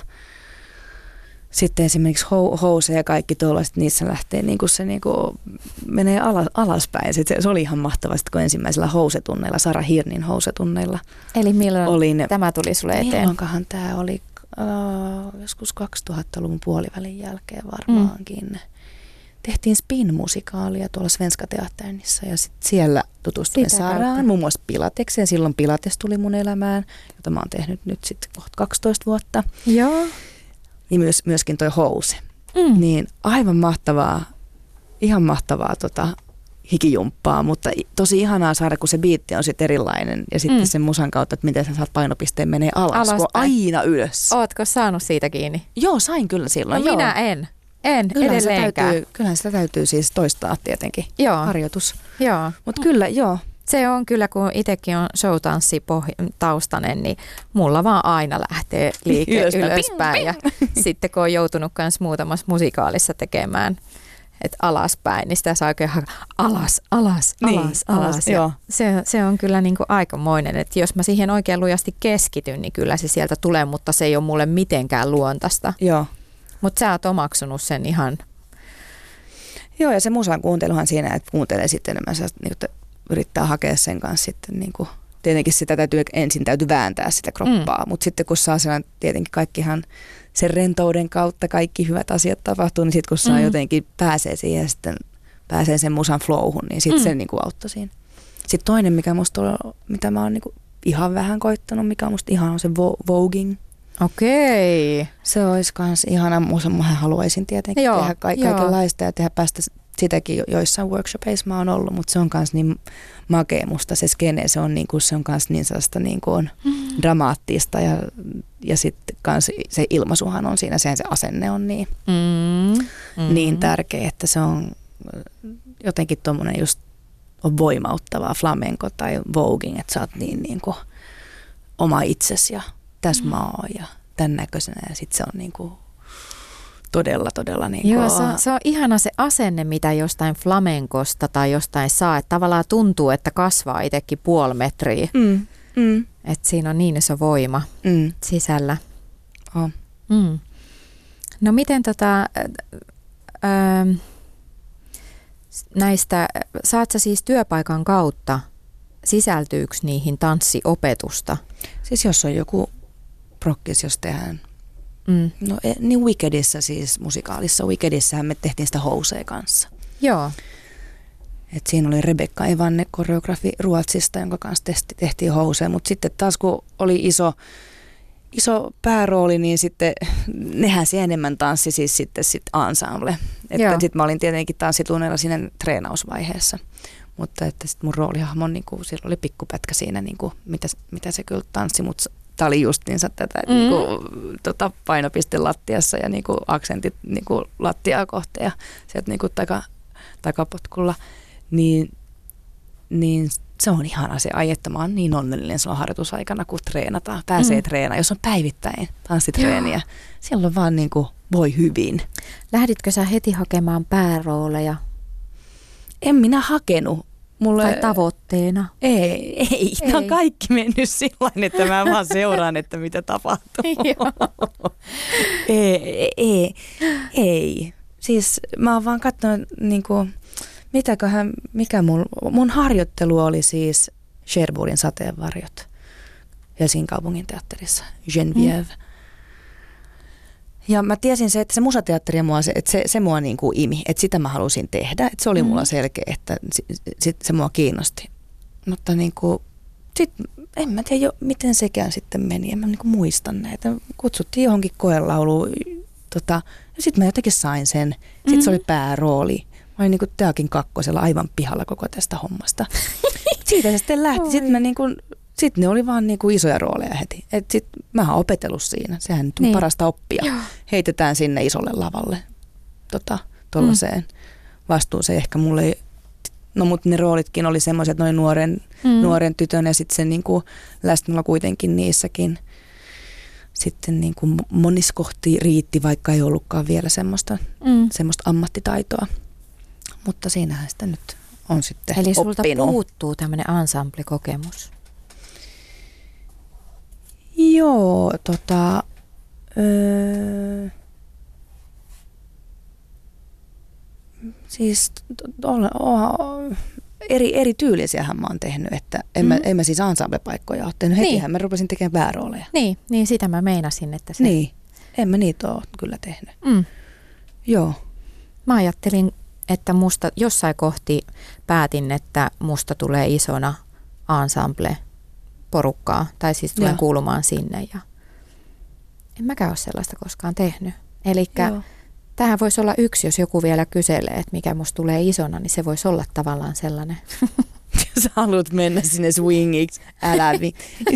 Speaker 3: sitten esimerkiksi hou- house ja kaikki tuollaiset, niissä lähtee niin kuin se niin kuin menee ala, alaspäin. Se, se oli ihan mahtavaa, kun ensimmäisellä housetunneilla, Sara Hirnin housetunneilla
Speaker 2: Eli milloin
Speaker 3: olin.
Speaker 2: tämä tuli sulle eteen?
Speaker 3: Milloinkahan tämä oli? Uh, joskus 2000-luvun puolivälin jälkeen varmaankin. Mm. Tehtiin spin-musikaalia tuolla Svenska Teatterissa ja sit siellä tutustuin
Speaker 2: Sitä kautta.
Speaker 3: Saraan, muun muassa Pilatekseen. Silloin Pilates tuli mun elämään, jota mä oon tehnyt nyt sitten kohta 12 vuotta.
Speaker 2: Joo.
Speaker 3: Ja myös, myöskin toi house.
Speaker 2: Mm.
Speaker 3: Niin aivan mahtavaa, ihan mahtavaa tota, hikijumppaa, mutta tosi ihanaa saada, kun se biitti on sitten erilainen ja sitten
Speaker 2: Mm.
Speaker 3: sen musan kautta, että miten sä saat painopisteen menee alas, kun
Speaker 2: Alaspäin.
Speaker 3: aina ylös.
Speaker 2: Ootko saanut siitä kiinni?
Speaker 3: Joo, sain kyllä silloin.
Speaker 2: No
Speaker 3: joo.
Speaker 2: minä en. En
Speaker 3: Kyllähän sitä,
Speaker 2: edelleenkään.
Speaker 3: täytyy, kyllähän sitä täytyy siis toistaa tietenkin,
Speaker 2: Joo,
Speaker 3: harjoitus.
Speaker 2: joo.
Speaker 3: Mutta kyllä, joo.
Speaker 2: Se on kyllä, kun itsekin on showtanssi taustanen, niin mulla vaan aina lähtee liike
Speaker 3: Ylöspäin.
Speaker 2: ylöspäin.
Speaker 3: Ping,
Speaker 2: Ja sitten kun on joutunut myös muutamassa musikaalissa tekemään, että alaspäin, niin sitä saa oikein hakea alas, alas,
Speaker 3: Niin,
Speaker 2: alas,
Speaker 3: alas, joo.
Speaker 2: Se, se on kyllä niin kuin aikamoinen, että jos mä siihen oikein lujasti keskityn, niin kyllä se sieltä tulee, mutta se ei ole mulle mitenkään luontaista.
Speaker 3: Joo.
Speaker 2: Mutta sä oot omaksunut sen ihan,
Speaker 3: Joo, ja se musan kuunteluhan siinä, että kuuntelee sitten enemmän, sellaista, niin että yrittää hakea sen kanssa sitten niin kuin, tietenkin sitä täytyy ensin täytyy vääntää sitä kroppaa, mm. mutta sitten kun saa sen, tietenkin kaikkihan sen rentouden kautta kaikki hyvät asiat tapahtuu, niin sitten kun saa
Speaker 2: Mm.
Speaker 3: jotenkin pääsee siihen ja sitten pääsee sen musan flowhun, niin sitten
Speaker 2: Mm.
Speaker 3: se niin kuin auttoi siinä. Sitten toinen, mikä musta on, mitä mä oon niin kuin ihan vähän koittanut, mikä on musta ihan on se vo- voging.
Speaker 2: okei,
Speaker 3: Se olisi kans ihana musa. Mä haluaisin tietenkin
Speaker 2: Joo,
Speaker 3: tehdä ka- kaikenlaista ja tehdä päästä sitäkin jo- joissain workshopeissa mä oon ollut, mutta se on kans niin makea musta se skene. Se on, niinku, se on kans niin sellaista niinku on
Speaker 2: Mm.
Speaker 3: dramaattista ja, ja sitten kans se ilmaisuhan on siinä, sehän se asenne on niin,
Speaker 2: mm,
Speaker 3: mm. niin tärkeä, että se on äh, jotenkin tuommoinen just on voimauttavaa flamenco tai voging, että sä oot niin, niin kuin oma itsesi ja tässä
Speaker 2: Mm.
Speaker 3: oon ja tämän näköisenä ja sitten se on niin kuin todella, todella niin
Speaker 2: Joo, se, on- se on ihana se asenne, mitä jostain flamenkosta tai jostain saa. Että tavallaan tuntuu, että kasvaa itsekin puoli metriä.
Speaker 3: mm, mm,
Speaker 2: Että siinä on niin iso voima
Speaker 3: mm,
Speaker 2: sisällä.
Speaker 3: on.
Speaker 2: Mm. No miten tota, ö, näistä, saat sä siis työpaikan kautta, sisältyykö niihin tanssiopetusta?
Speaker 3: Siis jos on joku prokkis, jos tehdään,
Speaker 2: Mm.
Speaker 3: no e- niin Wickedissa siis musikaalissa, Wickedissähän me tehtiin sitä housea kanssa.
Speaker 2: Joo,
Speaker 3: Et siinä oli Rebekka Evanne, koreografi Ruotsista, jonka kanssa tehti, tehtiin housea. Mutta sitten taas kun oli iso, iso päärooli, niin sitten [LAUGHS] nehän se enemmän tanssi siis sitten sit ensemble. Että sitten mä olin tietenkin tanssitunneilla siinä treenausvaiheessa. Mutta että sitten mun roolihahmo, niin kuin, sillä oli pikkupätkä siinä, niin kuin, mitä, mitä se kyllä tanssi, mutta tämä oli justiinsa tätä
Speaker 2: Mm.
Speaker 3: mm. niin kuin, tota, painopiste lattiassa ja niin kuin, aksentit niin kuin, lattiaa kohti ja sieltä niin kuin, taka, takapotkulla. Niin, niin se on ihana se ai, että mä oon niin onnellinen silloin harjoitusaikana, kun treenataan. Pääsee
Speaker 2: Mm.
Speaker 3: mm. treenaamaan, jos on päivittäin tanssitreeniä. Silloin vaan niin kuin, voi hyvin.
Speaker 2: lähditkö sä heti hakemaan päärooleja
Speaker 3: En minä hakenut. Mulle,
Speaker 2: tai tavoitteena?
Speaker 3: Ei, ei, ei. Tämä on kaikki mennyt sillä että mä vaan seuraan, että mitä tapahtuu. [LAUGHS] Ei, ei, ei. Siis mä oon vaan katsonut, niin kuin, mitäköhän, mikä mun, mun harjoittelu oli siis Sherwoodin sateenvarjot Helsingin kaupungin teatterissa, Genevieve. Mm. Ja mä tiesin se, että se musateatteri mua, se, että se, se mua niin kuin imi, että sitä mä halusin tehdä. Että se oli
Speaker 2: Mm.
Speaker 3: mulla selkeä, että si, sit se mua kiinnosti. Mutta niin kuin, sit, en mä tiedä jo, miten sekään sitten meni. En mä niin kuin muista näitä. Kutsuttiin johonkin koelauluun. Tota, ja sitten mä jotenkin sain sen. Sitten
Speaker 2: Mm.
Speaker 3: se oli päärooli. Mä olin niin kuin Teakin kakkosella aivan pihalla koko tästä hommasta. [LAUGHS] Siitä se sitten lähti. Sitten mä niin kuin, sitten ne oli vaan niin kuin isoja rooleja heti. Et sit mä oon opetellut siinä. Sehän nyt on
Speaker 2: Niin.
Speaker 3: parasta oppia.
Speaker 2: Joo.
Speaker 3: Heitetään sinne isolle lavalle tota, tollaiseen mm. vastuuseen. Ehkä mulle ei, no mutta ne roolitkin oli semmoiset, että ne oli nuoren,
Speaker 2: Mm.
Speaker 3: nuoren tytön ja sitten se niin kuin läsnäolo kuitenkin niissäkin sitten niin kuin monissa kohti riitti, vaikka ei ollutkaan vielä semmoista,
Speaker 2: Mm.
Speaker 3: semmoista ammattitaitoa. Mutta siinähän sitä nyt on sitten
Speaker 2: Eli sulta
Speaker 3: oppinut.
Speaker 2: puuttuu tämmöinen ensemble-kokemus.
Speaker 3: Joo, tota... Öö, siis t- ole, o, eri, eri tyylisiähän mä oon tehnyt, että en, mm. mä,
Speaker 2: Mm.
Speaker 3: en mä siis ensemble-paikkoja ole tehnyt.
Speaker 2: Niin.
Speaker 3: Hetihän mä rupesin tekemään päärooleja.
Speaker 2: Niin, niin sitä mä meinasin, että se...
Speaker 3: Niin, en mä niitä ole kyllä tehnyt.
Speaker 2: Mm.
Speaker 3: Joo,
Speaker 2: Mä ajattelin, että musta jossain kohti päätin, että musta tulee isona ensemble porukkaa, tai siis tulen
Speaker 3: Joo.
Speaker 2: kuulumaan sinne. Ja en mäkään ole sellaista koskaan tehnyt. Eli. Tähän voisi olla yksi, jos joku vielä kyselee, että mikä musta tulee isona, niin se voisi olla tavallaan sellainen. [LAUGHS]
Speaker 3: Jos haluat mennä sinne swingiksi, älä vi. [LAUGHS]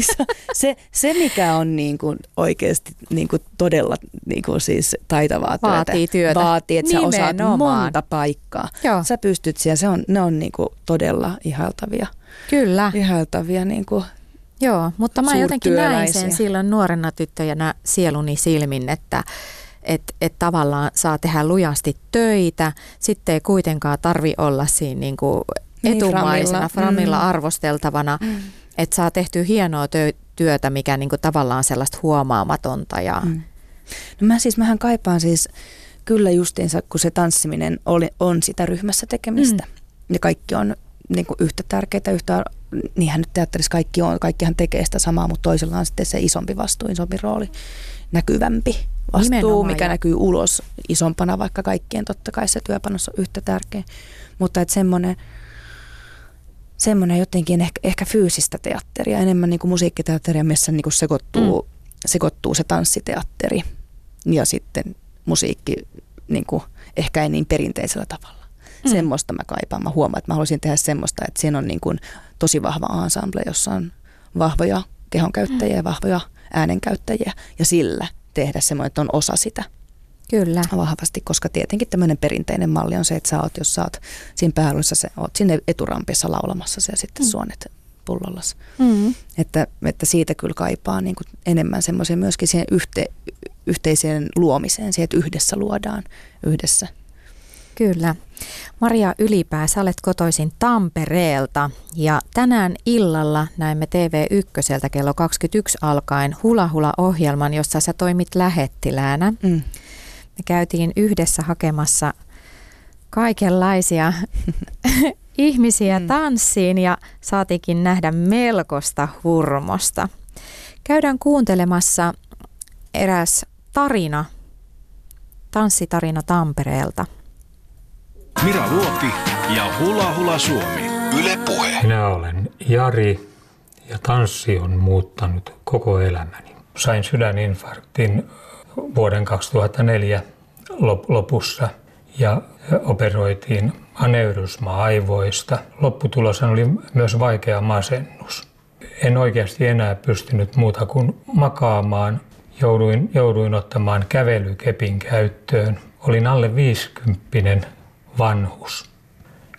Speaker 3: se, se, mikä on niin kuin oikeasti niin kuin todella niin kuin siis taitavaa työtä,
Speaker 2: vaatii työtä.
Speaker 3: Vaatii, että Nimenomaan. sä osaat monta paikkaa.
Speaker 2: Joo.
Speaker 3: Sä pystyt siellä, se on, ne on niin kuin todella ihaltavia.
Speaker 2: Kyllä.
Speaker 3: Ihaltavia niin kuin
Speaker 2: Joo, mutta mä jotenkin näin sen silloin nuorena tyttöjänä sieluni silmin, että että et tavallaan saa tehdä lujasti töitä, sitten ei kuitenkaan tarvi olla siinä niin kuin niin, etumaisena, framilla, framilla mm. arvosteltavana, mm. että saa tehtyä hienoa tö- työtä, mikä niin kuin tavallaan sellaista huomaamatonta. Ja... Mm.
Speaker 3: No mä siis, mähän kaipaan siis kyllä justiinsa, kun se tanssiminen oli, on sitä ryhmässä tekemistä. Mm. Ja kaikki on niin kuin yhtä tärkeää, yhtä, niinhän nyt teatterissa kaikki on, kaikkihan tekee sitä samaa, mutta toisella on sitten se isompi vastuu, isompi rooli, näkyvämpi vastuu, Nimenomaan, mikä ja. näkyy ulos isompana, vaikka kaikkien totta kai se työpanos on yhtä tärkeä. Mutta että semmoinen, semmoinen jotenkin ehkä, ehkä fyysistä teatteria, enemmän niin kuin musiikkiteatteria, missä niin kuin sekoittuu, mm. sekoittuu se tanssiteatteri ja sitten musiikki niin kuin, ehkä ei niin perinteisellä tavalla. Mm. Semmoista mä kaipaan. Mä huomaan, että mä haluaisin tehdä semmoista, että siinä on niin kuin tosi vahva ensemble, jossa on vahvoja kehonkäyttäjiä ja mm. vahvoja äänenkäyttäjiä ja sillä tehdä semmoinen, että on osa sitä.
Speaker 2: Kyllä.
Speaker 3: Vahvasti, koska tietenkin tämmöinen perinteinen malli on se, että sä oot, jos sä oot siinä päällössä, sä oot sinne eturampissa laulamassa ja sitten mm. suonet pullollas. Mm. Että, että siitä kyllä kaipaa niin kuin enemmän semmoisen myöskin siihen yhte, yhteiseen luomiseen, siihen, että yhdessä luodaan yhdessä.
Speaker 2: Kyllä. Maria Ylipää, sä olet kotoisin Tampereelta ja tänään illalla näemme TV1 kello 21 alkaen Hula Hula-ohjelman, jossa sä toimit lähettiläänä. Mm. Me käytiin yhdessä hakemassa kaikenlaisia [LAUGHS] ihmisiä mm. tanssiin ja saatikin nähdä melkoista hurmosta. Käydään kuuntelemassa eräs tarina, tanssitarina Tampereelta.
Speaker 1: Mira Luoti ja Hula Hula Suomi. Yle Puhe.
Speaker 6: Minä olen Jari ja tanssi on muuttanut koko elämäni. Sain sydäninfarktin vuoden 2004 lopussa ja operoitiin aneurysma aivoista. Lopputulos oli myös vaikea masennus. En oikeasti enää pystynyt muuta kuin makaamaan. Jouduin, jouduin ottamaan kävelykepin käyttöön. Olin alle 50 vanhus.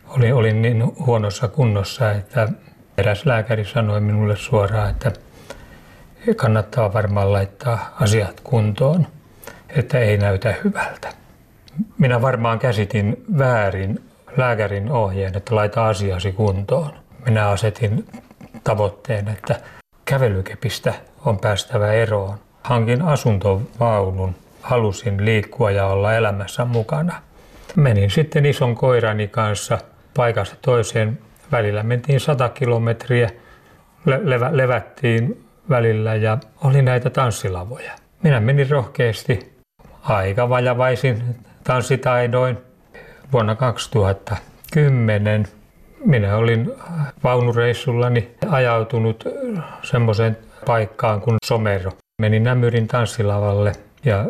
Speaker 6: Olin, olin niin huonossa kunnossa, että eräs lääkäri sanoi minulle suoraan, että kannattaa varmaan laittaa asiat kuntoon, että ei näytä hyvältä. Minä varmaan käsitin väärin lääkärin ohjeen, että laita asiasi kuntoon. Minä asetin tavoitteen, että kävelykepistä on päästävä eroon. Hankin asuntovaunun, halusin liikkua ja olla elämässä mukana. Menin sitten ison koirani kanssa paikasta toiseen. Välillä mentiin 100 kilometriä, le- levättiin välillä ja oli näitä tanssilavoja. Minä menin rohkeasti aika vajavaisin tanssitaidoin vuonna 2010. Minä olin vaunureissullani ajautunut semmoiseen paikkaan kuin Somero. Menin Nämyrin tanssilavalle ja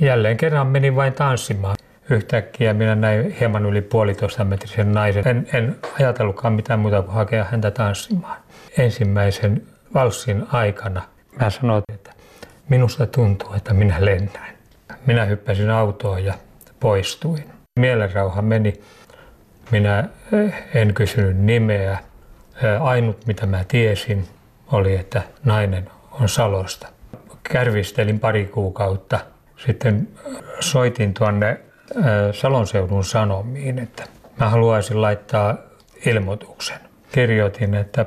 Speaker 6: jälleen kerran menin vain tanssimaan. Yhtäkkiä minä näin hieman yli puolitoista metrisen naisen. En, en ajatellutkaan mitään muuta kuin hakea häntä tanssimaan. Ensimmäisen valssin aikana mä sanoin, että minusta tuntuu, että minä lennän. Minä hyppäsin autoon ja poistuin. Mielenrauha meni. Minä eh, en kysynyt nimeä. Eh, ainut mitä mä tiesin oli, että nainen on Salosta. Kärvistelin pari kuukautta. Sitten soitin tuonne Salon seudun Sanomiin, että mä haluaisin laittaa ilmoituksen. Kirjoitin, että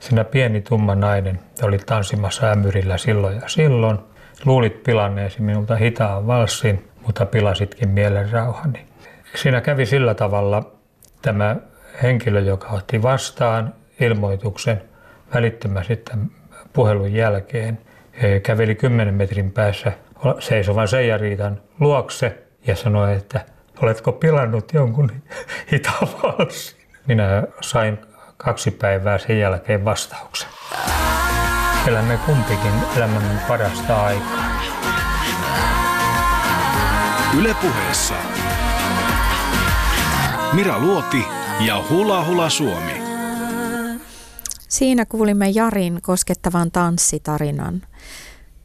Speaker 6: sinä pieni tumma nainen oli tanssimassa ämyrillä silloin ja silloin. Luulit pilanneesi minulta hitaan valssin, mutta pilasitkin mielen rauhani. Siinä kävi sillä tavalla tämä henkilö, joka otti vastaan ilmoituksen välittömästi sitten puhelun jälkeen, käveli 10 metrin päässä seisovan Seijariitan luokse ja sanoi, että oletko pilannut jonkun [LAUGHS] hitavalssin. Minä sain kaksi päivää sen jälkeen vastauksen. Elämme kumpikin elämämme parasta aikaa.
Speaker 1: Ylepuheessa Mira Luoti ja Hula Hula Suomi.
Speaker 2: Siinä kuulimme Jarin koskettavan tanssitarinan.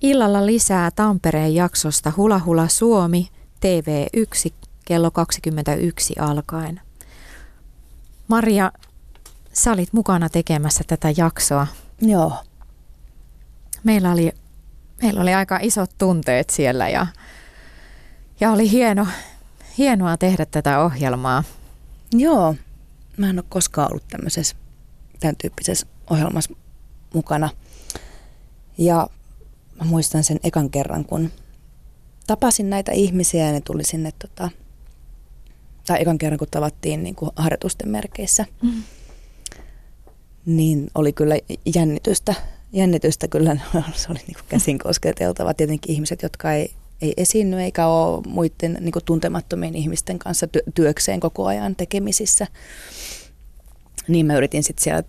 Speaker 2: Illalla lisää Tampereen jaksosta Hula Hula Suomi TV1 kello 21 alkaen. Maria, sä olit mukana tekemässä tätä jaksoa.
Speaker 3: Joo.
Speaker 2: Meillä oli, meillä oli aika isot tunteet siellä ja, ja oli hieno, hienoa tehdä tätä ohjelmaa.
Speaker 3: Joo. Mä en ole koskaan ollut tämmöisessä, tämän tyyppisessä ohjelmassa mukana. Ja mä muistan sen ekan kerran, kun tapasin näitä ihmisiä ja ne tuli sinne, tota, tai ekan kerran kun tavattiin niin kuin harjoitusten merkeissä, mm. niin oli kyllä jännitystä. Jännitystä kyllä, [LAUGHS] se oli niin kuin käsin kosketeltava. Tietenkin ihmiset, jotka ei, ei esiinny eikä ole muiden niin kuin tuntemattomien ihmisten kanssa työkseen koko ajan tekemisissä niin mä yritin sitten siellä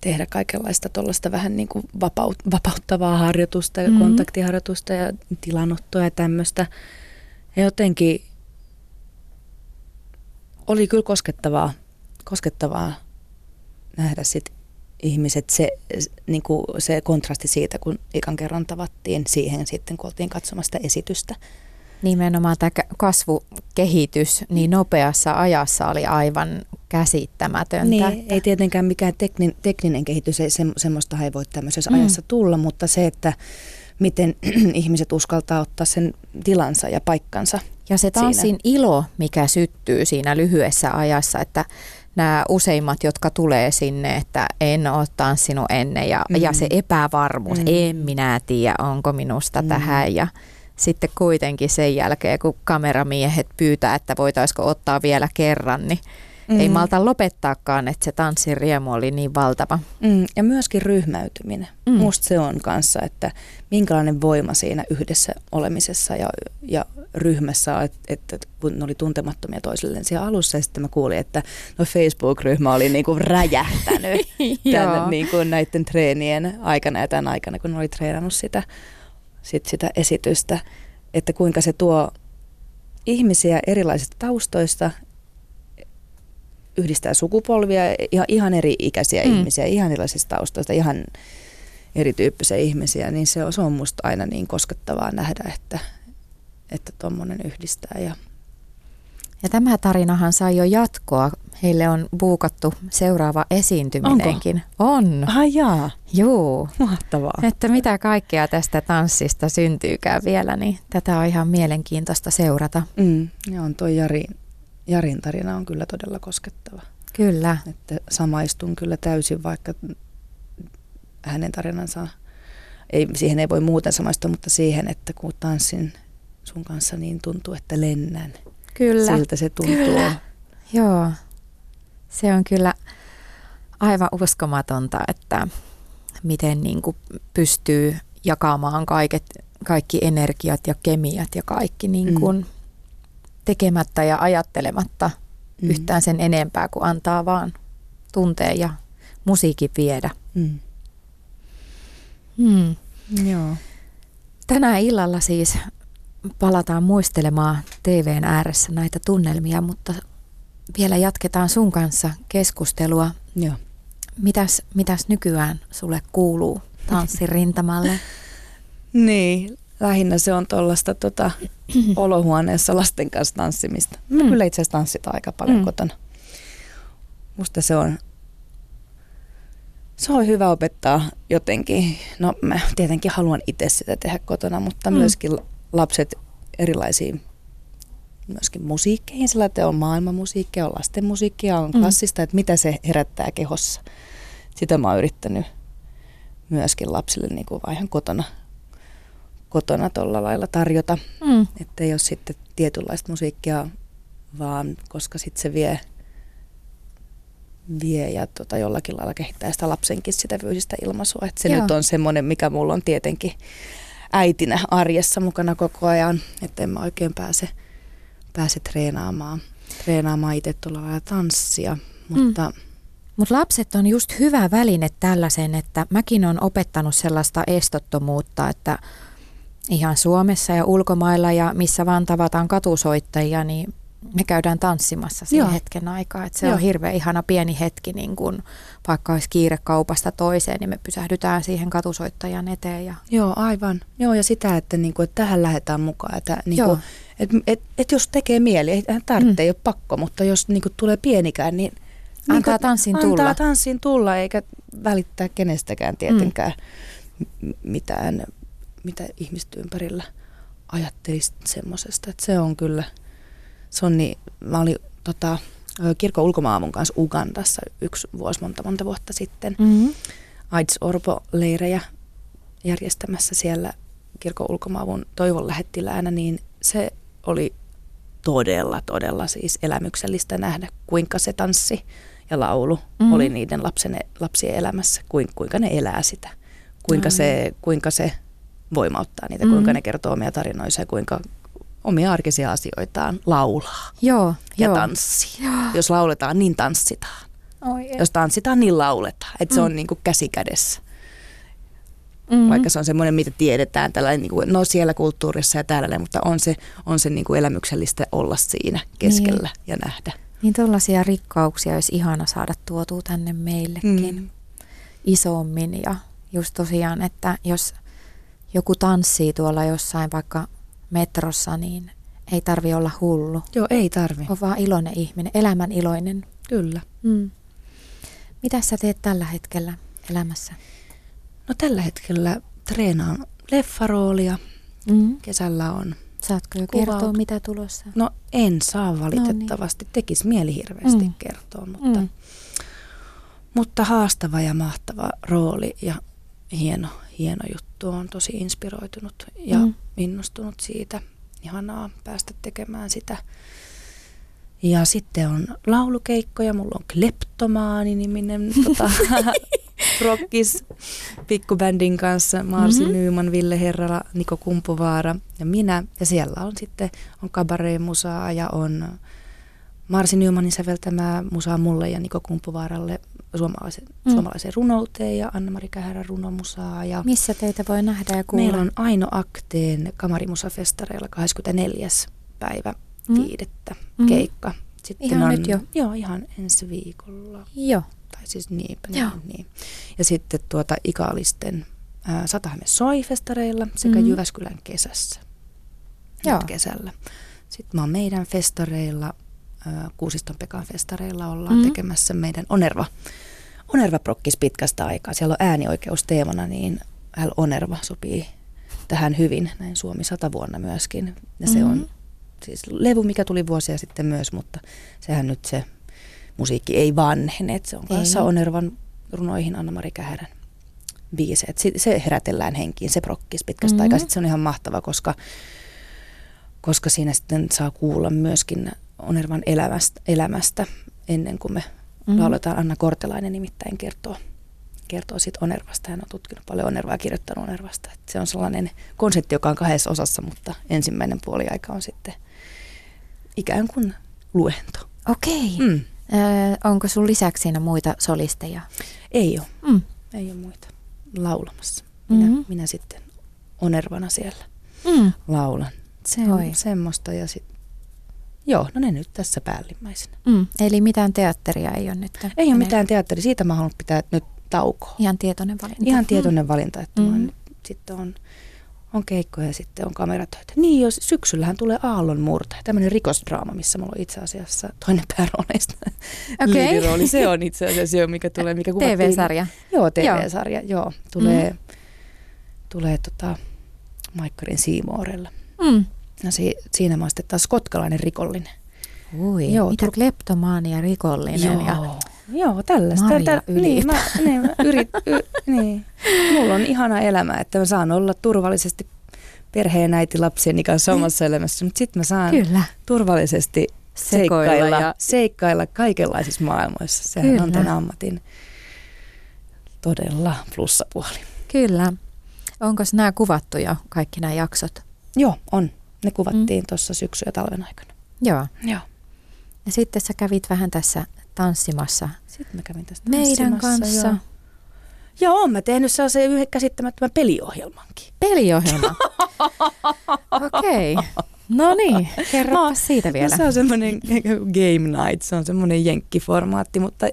Speaker 3: tehdä kaikenlaista tuollaista vähän niin kuin vapaut, vapauttavaa harjoitusta ja mm-hmm. kontaktiharjoitusta ja tilanottoa ja tämmöistä. Ja jotenkin oli kyllä koskettavaa, koskettavaa nähdä sit ihmiset, se, niin kuin se kontrasti siitä, kun ikan kerran tavattiin siihen sitten, kun oltiin katsomasta esitystä.
Speaker 2: Nimenomaan tämä kasvukehitys niin nopeassa ajassa oli aivan käsittämätöntä.
Speaker 3: Niin, ei tietenkään mikään teknin, tekninen kehitys, ei, se, semmoista ei voi tämmöisessä mm. ajassa tulla, mutta se, että miten [CLEARS THROAT] ihmiset uskaltaa ottaa sen tilansa ja paikkansa.
Speaker 2: Ja se tanssin siinä. ilo, mikä syttyy siinä lyhyessä ajassa, että nämä useimmat, jotka tulee sinne, että en ole tanssinut ennen ja, mm. ja se epävarmuus, mm. en minä tiedä, onko minusta mm. tähän ja sitten kuitenkin sen jälkeen, kun kameramiehet pyytää, että voitaisiko ottaa vielä kerran, niin mm. ei malta lopettaakaan, että se tanssin riemu oli niin valtava.
Speaker 3: Mm. Ja myöskin ryhmäytyminen. Mm. Musta se on kanssa, että minkälainen voima siinä yhdessä olemisessa ja, ja ryhmässä, että, että kun ne oli tuntemattomia toisilleen siellä alussa ja sitten mä kuulin, että no Facebook-ryhmä oli niinku räjähtänyt [LAUGHS] tämän, niinku näiden treenien aikana ja tämän aikana, kun ne oli treenannut sitä sit sitä esitystä, että kuinka se tuo ihmisiä erilaisista taustoista, yhdistää sukupolvia, ihan, ihan eri ikäisiä mm. ihmisiä, ihan erilaisista taustoista, ihan erityyppisiä ihmisiä, niin se on, se on musta aina niin koskettavaa nähdä, että että tuommoinen yhdistää. Ja...
Speaker 2: ja tämä tarinahan sai jo jatkoa. Heille on buukattu seuraava esiintyminenkin.
Speaker 3: Onko?
Speaker 2: On.
Speaker 3: Ai jaa.
Speaker 2: Joo.
Speaker 3: Mahtavaa.
Speaker 2: Että mitä kaikkea tästä tanssista syntyykään vielä, niin tätä on ihan mielenkiintoista seurata.
Speaker 3: Mm, ja on toi Jari, Jarin tarina on kyllä todella koskettava.
Speaker 2: Kyllä.
Speaker 3: Että samaistun kyllä täysin, vaikka hänen tarinansa, ei, siihen ei voi muuten samaistua, mutta siihen, että kun tanssin sun kanssa, niin tuntuu, että lennän.
Speaker 2: Kyllä.
Speaker 3: Siltä se tuntuu.
Speaker 2: Kyllä. Joo. Se on kyllä aivan uskomatonta, että miten niin kuin pystyy jakamaan kaiket, kaikki energiat ja kemiat ja kaikki niin kuin mm. tekemättä ja ajattelematta mm. yhtään sen enempää kuin antaa vaan tunteen ja musiikin viedä. Mm.
Speaker 3: Hmm. Joo.
Speaker 2: Tänä illalla siis palataan muistelemaan TVn ääressä näitä tunnelmia, mutta vielä jatketaan sun kanssa keskustelua.
Speaker 3: Joo.
Speaker 2: Mitäs, mitäs nykyään sulle kuuluu tanssirintamalle? [LAUGHS]
Speaker 3: niin, lähinnä se on tuollaista tota, [CLEARS THROAT] olohuoneessa lasten kanssa tanssimista. Mä mm. kyllä itse asiassa tanssitaan aika paljon mm. kotona. Musta se on, se on hyvä opettaa jotenkin. No mä tietenkin haluan itse sitä tehdä kotona, mutta mm. myöskin lapset erilaisiin myöskin musiikkeihin, sillä että on maailmanmusiikkia, on lasten musiikkia, on mm. klassista, mm. että mitä se herättää kehossa. Sitä mä oon yrittänyt myöskin lapsille niin kuin ihan kotona, kotona tuolla lailla tarjota, mm. että ei ole sitten tietynlaista musiikkia, vaan koska sitten se vie, vie ja tota jollakin lailla kehittää sitä lapsenkin sitä fyysistä ilmaisua. Että se Joo. nyt on semmoinen, mikä mulla on tietenkin äitinä arjessa mukana koko ajan, että en mä oikein pääse, pääse treenaamaan, treenaamaan itse tuolla lailla tanssia, mutta... Mm.
Speaker 2: Mutta lapset on just hyvä väline tällaisen, että mäkin olen opettanut sellaista estottomuutta, että ihan Suomessa ja ulkomailla ja missä vaan tavataan katusoittajia, niin me käydään tanssimassa sen
Speaker 3: Joo.
Speaker 2: hetken aikaa. Et se
Speaker 3: Joo.
Speaker 2: on hirveän ihana pieni hetki, niin kun vaikka olisi kiire kaupasta toiseen, niin me pysähdytään siihen katusoittajan eteen. Ja,
Speaker 3: Joo, aivan. Joo, ja sitä, että, niinku, että tähän lähdetään mukaan. Että, niinku,
Speaker 2: Joo.
Speaker 3: et, et, et jos tekee mieli, ei tarvitse,
Speaker 2: Mm.
Speaker 3: ei ole pakko, mutta jos niinku, tulee pienikään, niin
Speaker 2: Antaa
Speaker 3: niinku,
Speaker 2: tanssin
Speaker 3: antaa
Speaker 2: tulla.
Speaker 3: tanssin tulla, eikä välittää kenestäkään tietenkään m- mitään, mitä ihmiset ympärillä ajattelisi semmoisesta. Se on kyllä, se on niin, mä olin tota, kirkon ulkomaavun kanssa Ugandassa yksi vuosi monta monta vuotta sitten.
Speaker 2: mm-hmm.
Speaker 3: AIDS-orpo-leirejä järjestämässä siellä kirkon ulkomaavun toivon lähettiläänä, niin se oli todella, todella siis elämyksellistä nähdä, kuinka se tanssi ja laulu
Speaker 2: Mhm.
Speaker 3: mm-hmm. oli niiden lapsen, lapsien elämässä, kuinka, kuinka ne elää sitä, kuinka,
Speaker 2: Ai.
Speaker 3: se, kuinka se voimauttaa niitä, kuinka ne kertoo omia tarinoisia ja kuinka omia arkisia asioitaan laulaa
Speaker 2: Joo,
Speaker 3: ja
Speaker 2: joo.
Speaker 3: tanssii. Jos lauletaan, niin tanssitaan.
Speaker 2: Oi,
Speaker 3: Jos tanssitaan, niin lauletaan. Että se
Speaker 2: Mm.
Speaker 3: on niin kuin käsi kädessä.
Speaker 2: mm-hmm.
Speaker 3: Vaikka se on semmoinen, mitä tiedetään tällainen, niin kuin, no siellä kulttuurissa ja täällä, mutta on se, on se niin kuin elämyksellistä olla siinä keskellä ja nähdä.
Speaker 2: Niin tuollaisia rikkauksia olisi ihana saada tuotua tänne meillekin
Speaker 3: Mm.
Speaker 2: isommin. Ja just tosiaan, että jos joku tanssii tuolla jossain vaikka metrossa, niin ei tarvi olla hullu.
Speaker 3: Joo, ei tarvi.
Speaker 2: On vaan iloinen ihminen, elämän iloinen.
Speaker 3: Kyllä.
Speaker 2: Mm. Mitä sä teet tällä hetkellä elämässä?
Speaker 3: No tällä hetkellä treenaan leffaroolia.
Speaker 2: Mm.
Speaker 3: Kesällä on.
Speaker 2: Saatko jo
Speaker 3: Kuvaut-
Speaker 2: kertoa, mitä tulossa?
Speaker 3: No en saa valitettavasti. Tekisi mieli hirveästi
Speaker 2: Mm.
Speaker 3: kertoa, mutta,
Speaker 2: Mm.
Speaker 3: mutta haastava ja mahtava rooli ja hieno, hieno juttu. on tosi inspiroitunut ja
Speaker 2: Mm.
Speaker 3: Innostunut siitä. Ihanaa päästä tekemään sitä. Ja sitten on laulukeikkoja. Mulla on Kleptomaani-niminen [LAUGHS] tota, rockis pikkubändin kanssa. Marsi
Speaker 2: Mhm.
Speaker 3: mm-hmm. Nyman, Ville Herrala, Niko Kumpuvaara ja minä. Ja siellä on sitten on kabaree-musaa ja on Marsi Nymanin säveltämää musaa mulle ja Niko Kumpuvaaralle suomalaisen,
Speaker 2: Mm.
Speaker 3: mm. suomalaisen runouteen ja Anna-Mari Kähärän runomusaa. Ja
Speaker 2: Missä teitä voi nähdä ja kuulla?
Speaker 3: Meillä on Aino Akteen kamarimusafestareilla 24. päivä
Speaker 2: Mm.
Speaker 3: viidettä
Speaker 2: Mm.
Speaker 3: keikka. Sitten
Speaker 2: Ihan
Speaker 3: on,
Speaker 2: nyt jo?
Speaker 3: Joo, ihan ensi viikolla.
Speaker 2: Joo.
Speaker 3: Tai siis niinpä,
Speaker 2: Joo.
Speaker 3: niin, niin. Ja sitten tuota Ikaalisten Satahäme Soi-festareilla sekä mm-hmm. Jyväskylän kesässä.
Speaker 2: Joo.
Speaker 3: Nyt kesällä. Sitten mä oon meidän festareilla, Kuusiston Pekan festareilla ollaan
Speaker 2: Mhm.
Speaker 3: mm-hmm. tekemässä meidän Onerva, Onerva prokkis pitkästä aikaa. Siellä on äänioikeus teemana, niin L Onerva sopii tähän hyvin, näin Suomi sata vuonna myöskin. Ja se
Speaker 2: Mhm.
Speaker 3: on siis levy, mikä tuli vuosia sitten myös, mutta sehän nyt se musiikki ei vanhene. Se on kanssa
Speaker 2: Ei.
Speaker 3: Onervan runoihin Anna-Mari Kähärän biiseet. Si- Se herätellään henkiin, se prokkis pitkästä
Speaker 2: Mhm.
Speaker 3: mm-hmm. aikaa. Sitten se on ihan mahtava, koska, koska siinä sitten saa kuulla myöskin Onervan elämästä, elämästä ennen kuin me
Speaker 2: Mhm.
Speaker 3: mm-hmm. lauletaan. Anna Kortelainen nimittäin kertoo, kertoo siitä Onervasta. Hän on tutkinut paljon Onervaa ja kirjoittanut Onervasta. Et se on sellainen konsepti, joka on kahdessa osassa, mutta ensimmäinen puoliaika on sitten ikään kuin luento.
Speaker 2: Okei.
Speaker 3: Mm.
Speaker 2: Ö, onko sun lisäksi siinä muita solisteja?
Speaker 3: Ei ole.
Speaker 2: Mm.
Speaker 3: Ei ole muita laulamassa. Minä,
Speaker 2: Mhm.
Speaker 3: mm-hmm. minä sitten onervana siellä
Speaker 2: Mm.
Speaker 3: laulan. Se
Speaker 2: Oi.
Speaker 3: on semmoista ja sit, joo, no ne nyt tässä päällimmäisenä.
Speaker 2: Mm. Eli mitään teatteria ei ole nyt?
Speaker 3: Ei ole mitään teatteri, siitä mä haluan pitää nyt taukoa.
Speaker 2: Ihan tietoinen valinta.
Speaker 3: Ihan tietoinen valinta, että
Speaker 2: Mm.
Speaker 3: mm. nyt sitten on, on keikkoja ja sitten on kameratöitä. Niin, jos syksyllähän tulee Aallon murtaja, tämmöinen rikosdraama, missä mulla on itse asiassa toinen päärooneista [LAUGHS]
Speaker 2: Okei.
Speaker 3: liidirooli. Se on itse asiassa jo, mikä tulee, mikä kuvattiin.
Speaker 2: TV-sarja.
Speaker 3: Joo, TV-sarja, joo. joo tulee, mm. tulee tota, Maikkarin Siimoorella.
Speaker 2: Mm.
Speaker 3: Ja si, siinä mä oon sitten taas kotkalainen rikollinen.
Speaker 2: Ui,
Speaker 3: Joo,
Speaker 2: mitä
Speaker 3: Tur-
Speaker 2: kleptomaania rikollinen. Ja,
Speaker 3: Joo, joo tällaista.
Speaker 2: Marja
Speaker 3: Tä-
Speaker 2: Ylittä.
Speaker 3: niin, mä, niin, mä yrit, y, niin. Mulla on ihana elämä, että mä saan olla turvallisesti perheen äiti lapsieni kanssa omassa elämässä, mutta sitten mä saan
Speaker 2: kyllä.
Speaker 3: turvallisesti
Speaker 2: Sekoilla
Speaker 3: seikkailla,
Speaker 2: ja...
Speaker 3: seikkailla kaikenlaisissa maailmoissa. Sehän
Speaker 2: Kyllä.
Speaker 3: on tämän ammatin todella plussapuoli.
Speaker 2: Kyllä. Onko nämä kuvattu jo, kaikki nämä jaksot?
Speaker 3: Joo, on. Ne kuvattiin mm. tuossa syksy- ja talven aikana.
Speaker 2: Joo.
Speaker 3: Joo.
Speaker 2: Ja sitten sä kävit vähän tässä tanssimassa
Speaker 3: Sitten mä kävin tästä
Speaker 2: meidän kanssa.
Speaker 3: Joo. Joo, oon mä tehnyt sellaisen yhden käsittämättömän peliohjelmankin.
Speaker 2: Peliohjelma. [LAUGHS] Okei. Okay. No niin, kerro siitä vielä.
Speaker 3: No, se on semmoinen [LAUGHS] game night, se on semmoinen jenkkiformaatti, mutta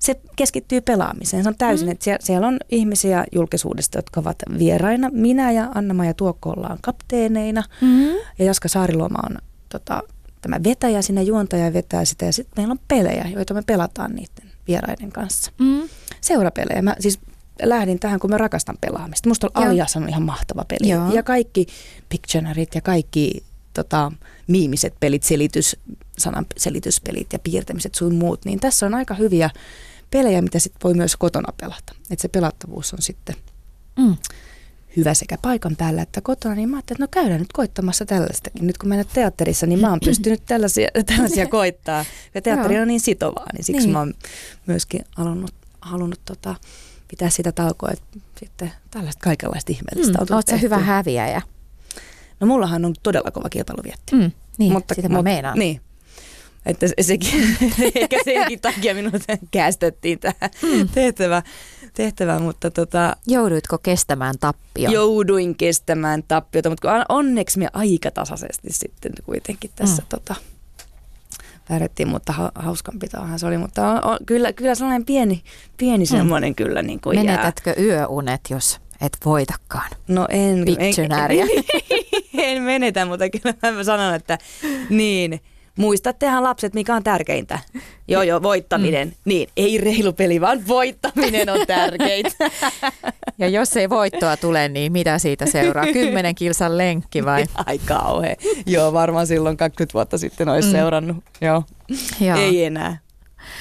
Speaker 3: se keskittyy pelaamiseen. Se on täysin, mm. että siellä, siellä on ihmisiä julkisuudesta, jotka ovat vieraina. Minä ja Anna-Maja Tuokko ollaan kapteeneina mm. ja Jaska Saariluoma on tota, tämä vetäjä, sinne juontaja vetää sitä ja sitten meillä on pelejä, joita me pelataan niiden vieraiden kanssa. Mm. Seurapelejä. Mä siis lähdin tähän, kun mä rakastan pelaamista. Musta on Alias on ihan mahtava peli. Joo. Ja kaikki Pictionarit ja kaikki tota, miimiset pelit, selitys, sanan selityspelit ja piirtämiset sun muut, niin tässä on aika hyviä pelejä, mitä sit voi myös kotona pelata. Että se pelattavuus on sitten mm. hyvä sekä paikan päällä että kotona, niin mä ajattelin, että no käydään nyt koittamassa tällaistakin. Nyt kun mä en teatterissa, niin mä oon pystynyt tällaisia, [CLEARS THROAT] tällaisia koittaa. Ja teatteri on niin sitovaa, niin siksi niin. mä oon myöskin halunnut, halunnut tota, pitää sitä taukoa, että sitten tällaista kaikenlaista ihmeellistä
Speaker 2: mm. on Oletko hyvä häviäjä?
Speaker 3: No mullahan on todella kova kilpailuvietti.
Speaker 2: Mm, niin, mutta, sitä mä meinaan.
Speaker 3: Niin, että sekin, [LAUGHS] ehkä senkin takia minut kästettiin tähän mm. tehtävään, tehtävään, mutta tota...
Speaker 2: Jouduitko kestämään tappio?
Speaker 3: Jouduin kestämään tappiota, mutta onneksi me aika tasaisesti sitten kuitenkin tässä mm. tota, pärjättiin, mutta ha, hauskanpitoahan se oli, mutta on, on, kyllä, kyllä sellainen pieni, pieni mm. semmoinen kyllä niin kuin
Speaker 2: Menetätkö jää. yöunet, jos et voitakaan?
Speaker 3: No en. En, [LAUGHS] en menetä, mutta kyllä mä sanon, että niin, Muistattehan lapset, mikä on tärkeintä. Joo, joo, voittaminen. Mm. Niin, ei reilu peli, vaan voittaminen on tärkeintä. [LAUGHS]
Speaker 2: Ja jos ei voittoa tule, niin mitä siitä seuraa? Kymmenen kilsan lenkki vai? [LAUGHS]
Speaker 3: Ai kauhe. Joo, varmaan silloin 20 vuotta sitten olisi mm. seurannut. Joo. joo. Ei enää.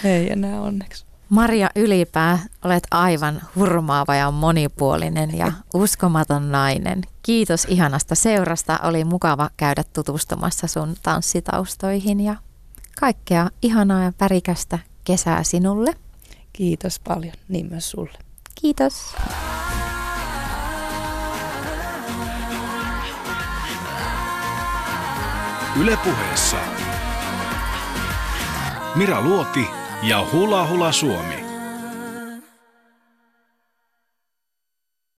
Speaker 3: Ei enää onneksi.
Speaker 2: Maria Ylipää, olet aivan hurmaava ja monipuolinen ja [LAUGHS] uskomaton nainen. Kiitos ihanasta seurasta. Oli mukava käydä tutustumassa sun tanssitaustoihin ja kaikkea ihanaa ja värikästä kesää sinulle.
Speaker 3: Kiitos paljon, niin myös sulle.
Speaker 2: Kiitos.
Speaker 1: Ylepuheessa Mira Luoti ja Hula Hula Suomi.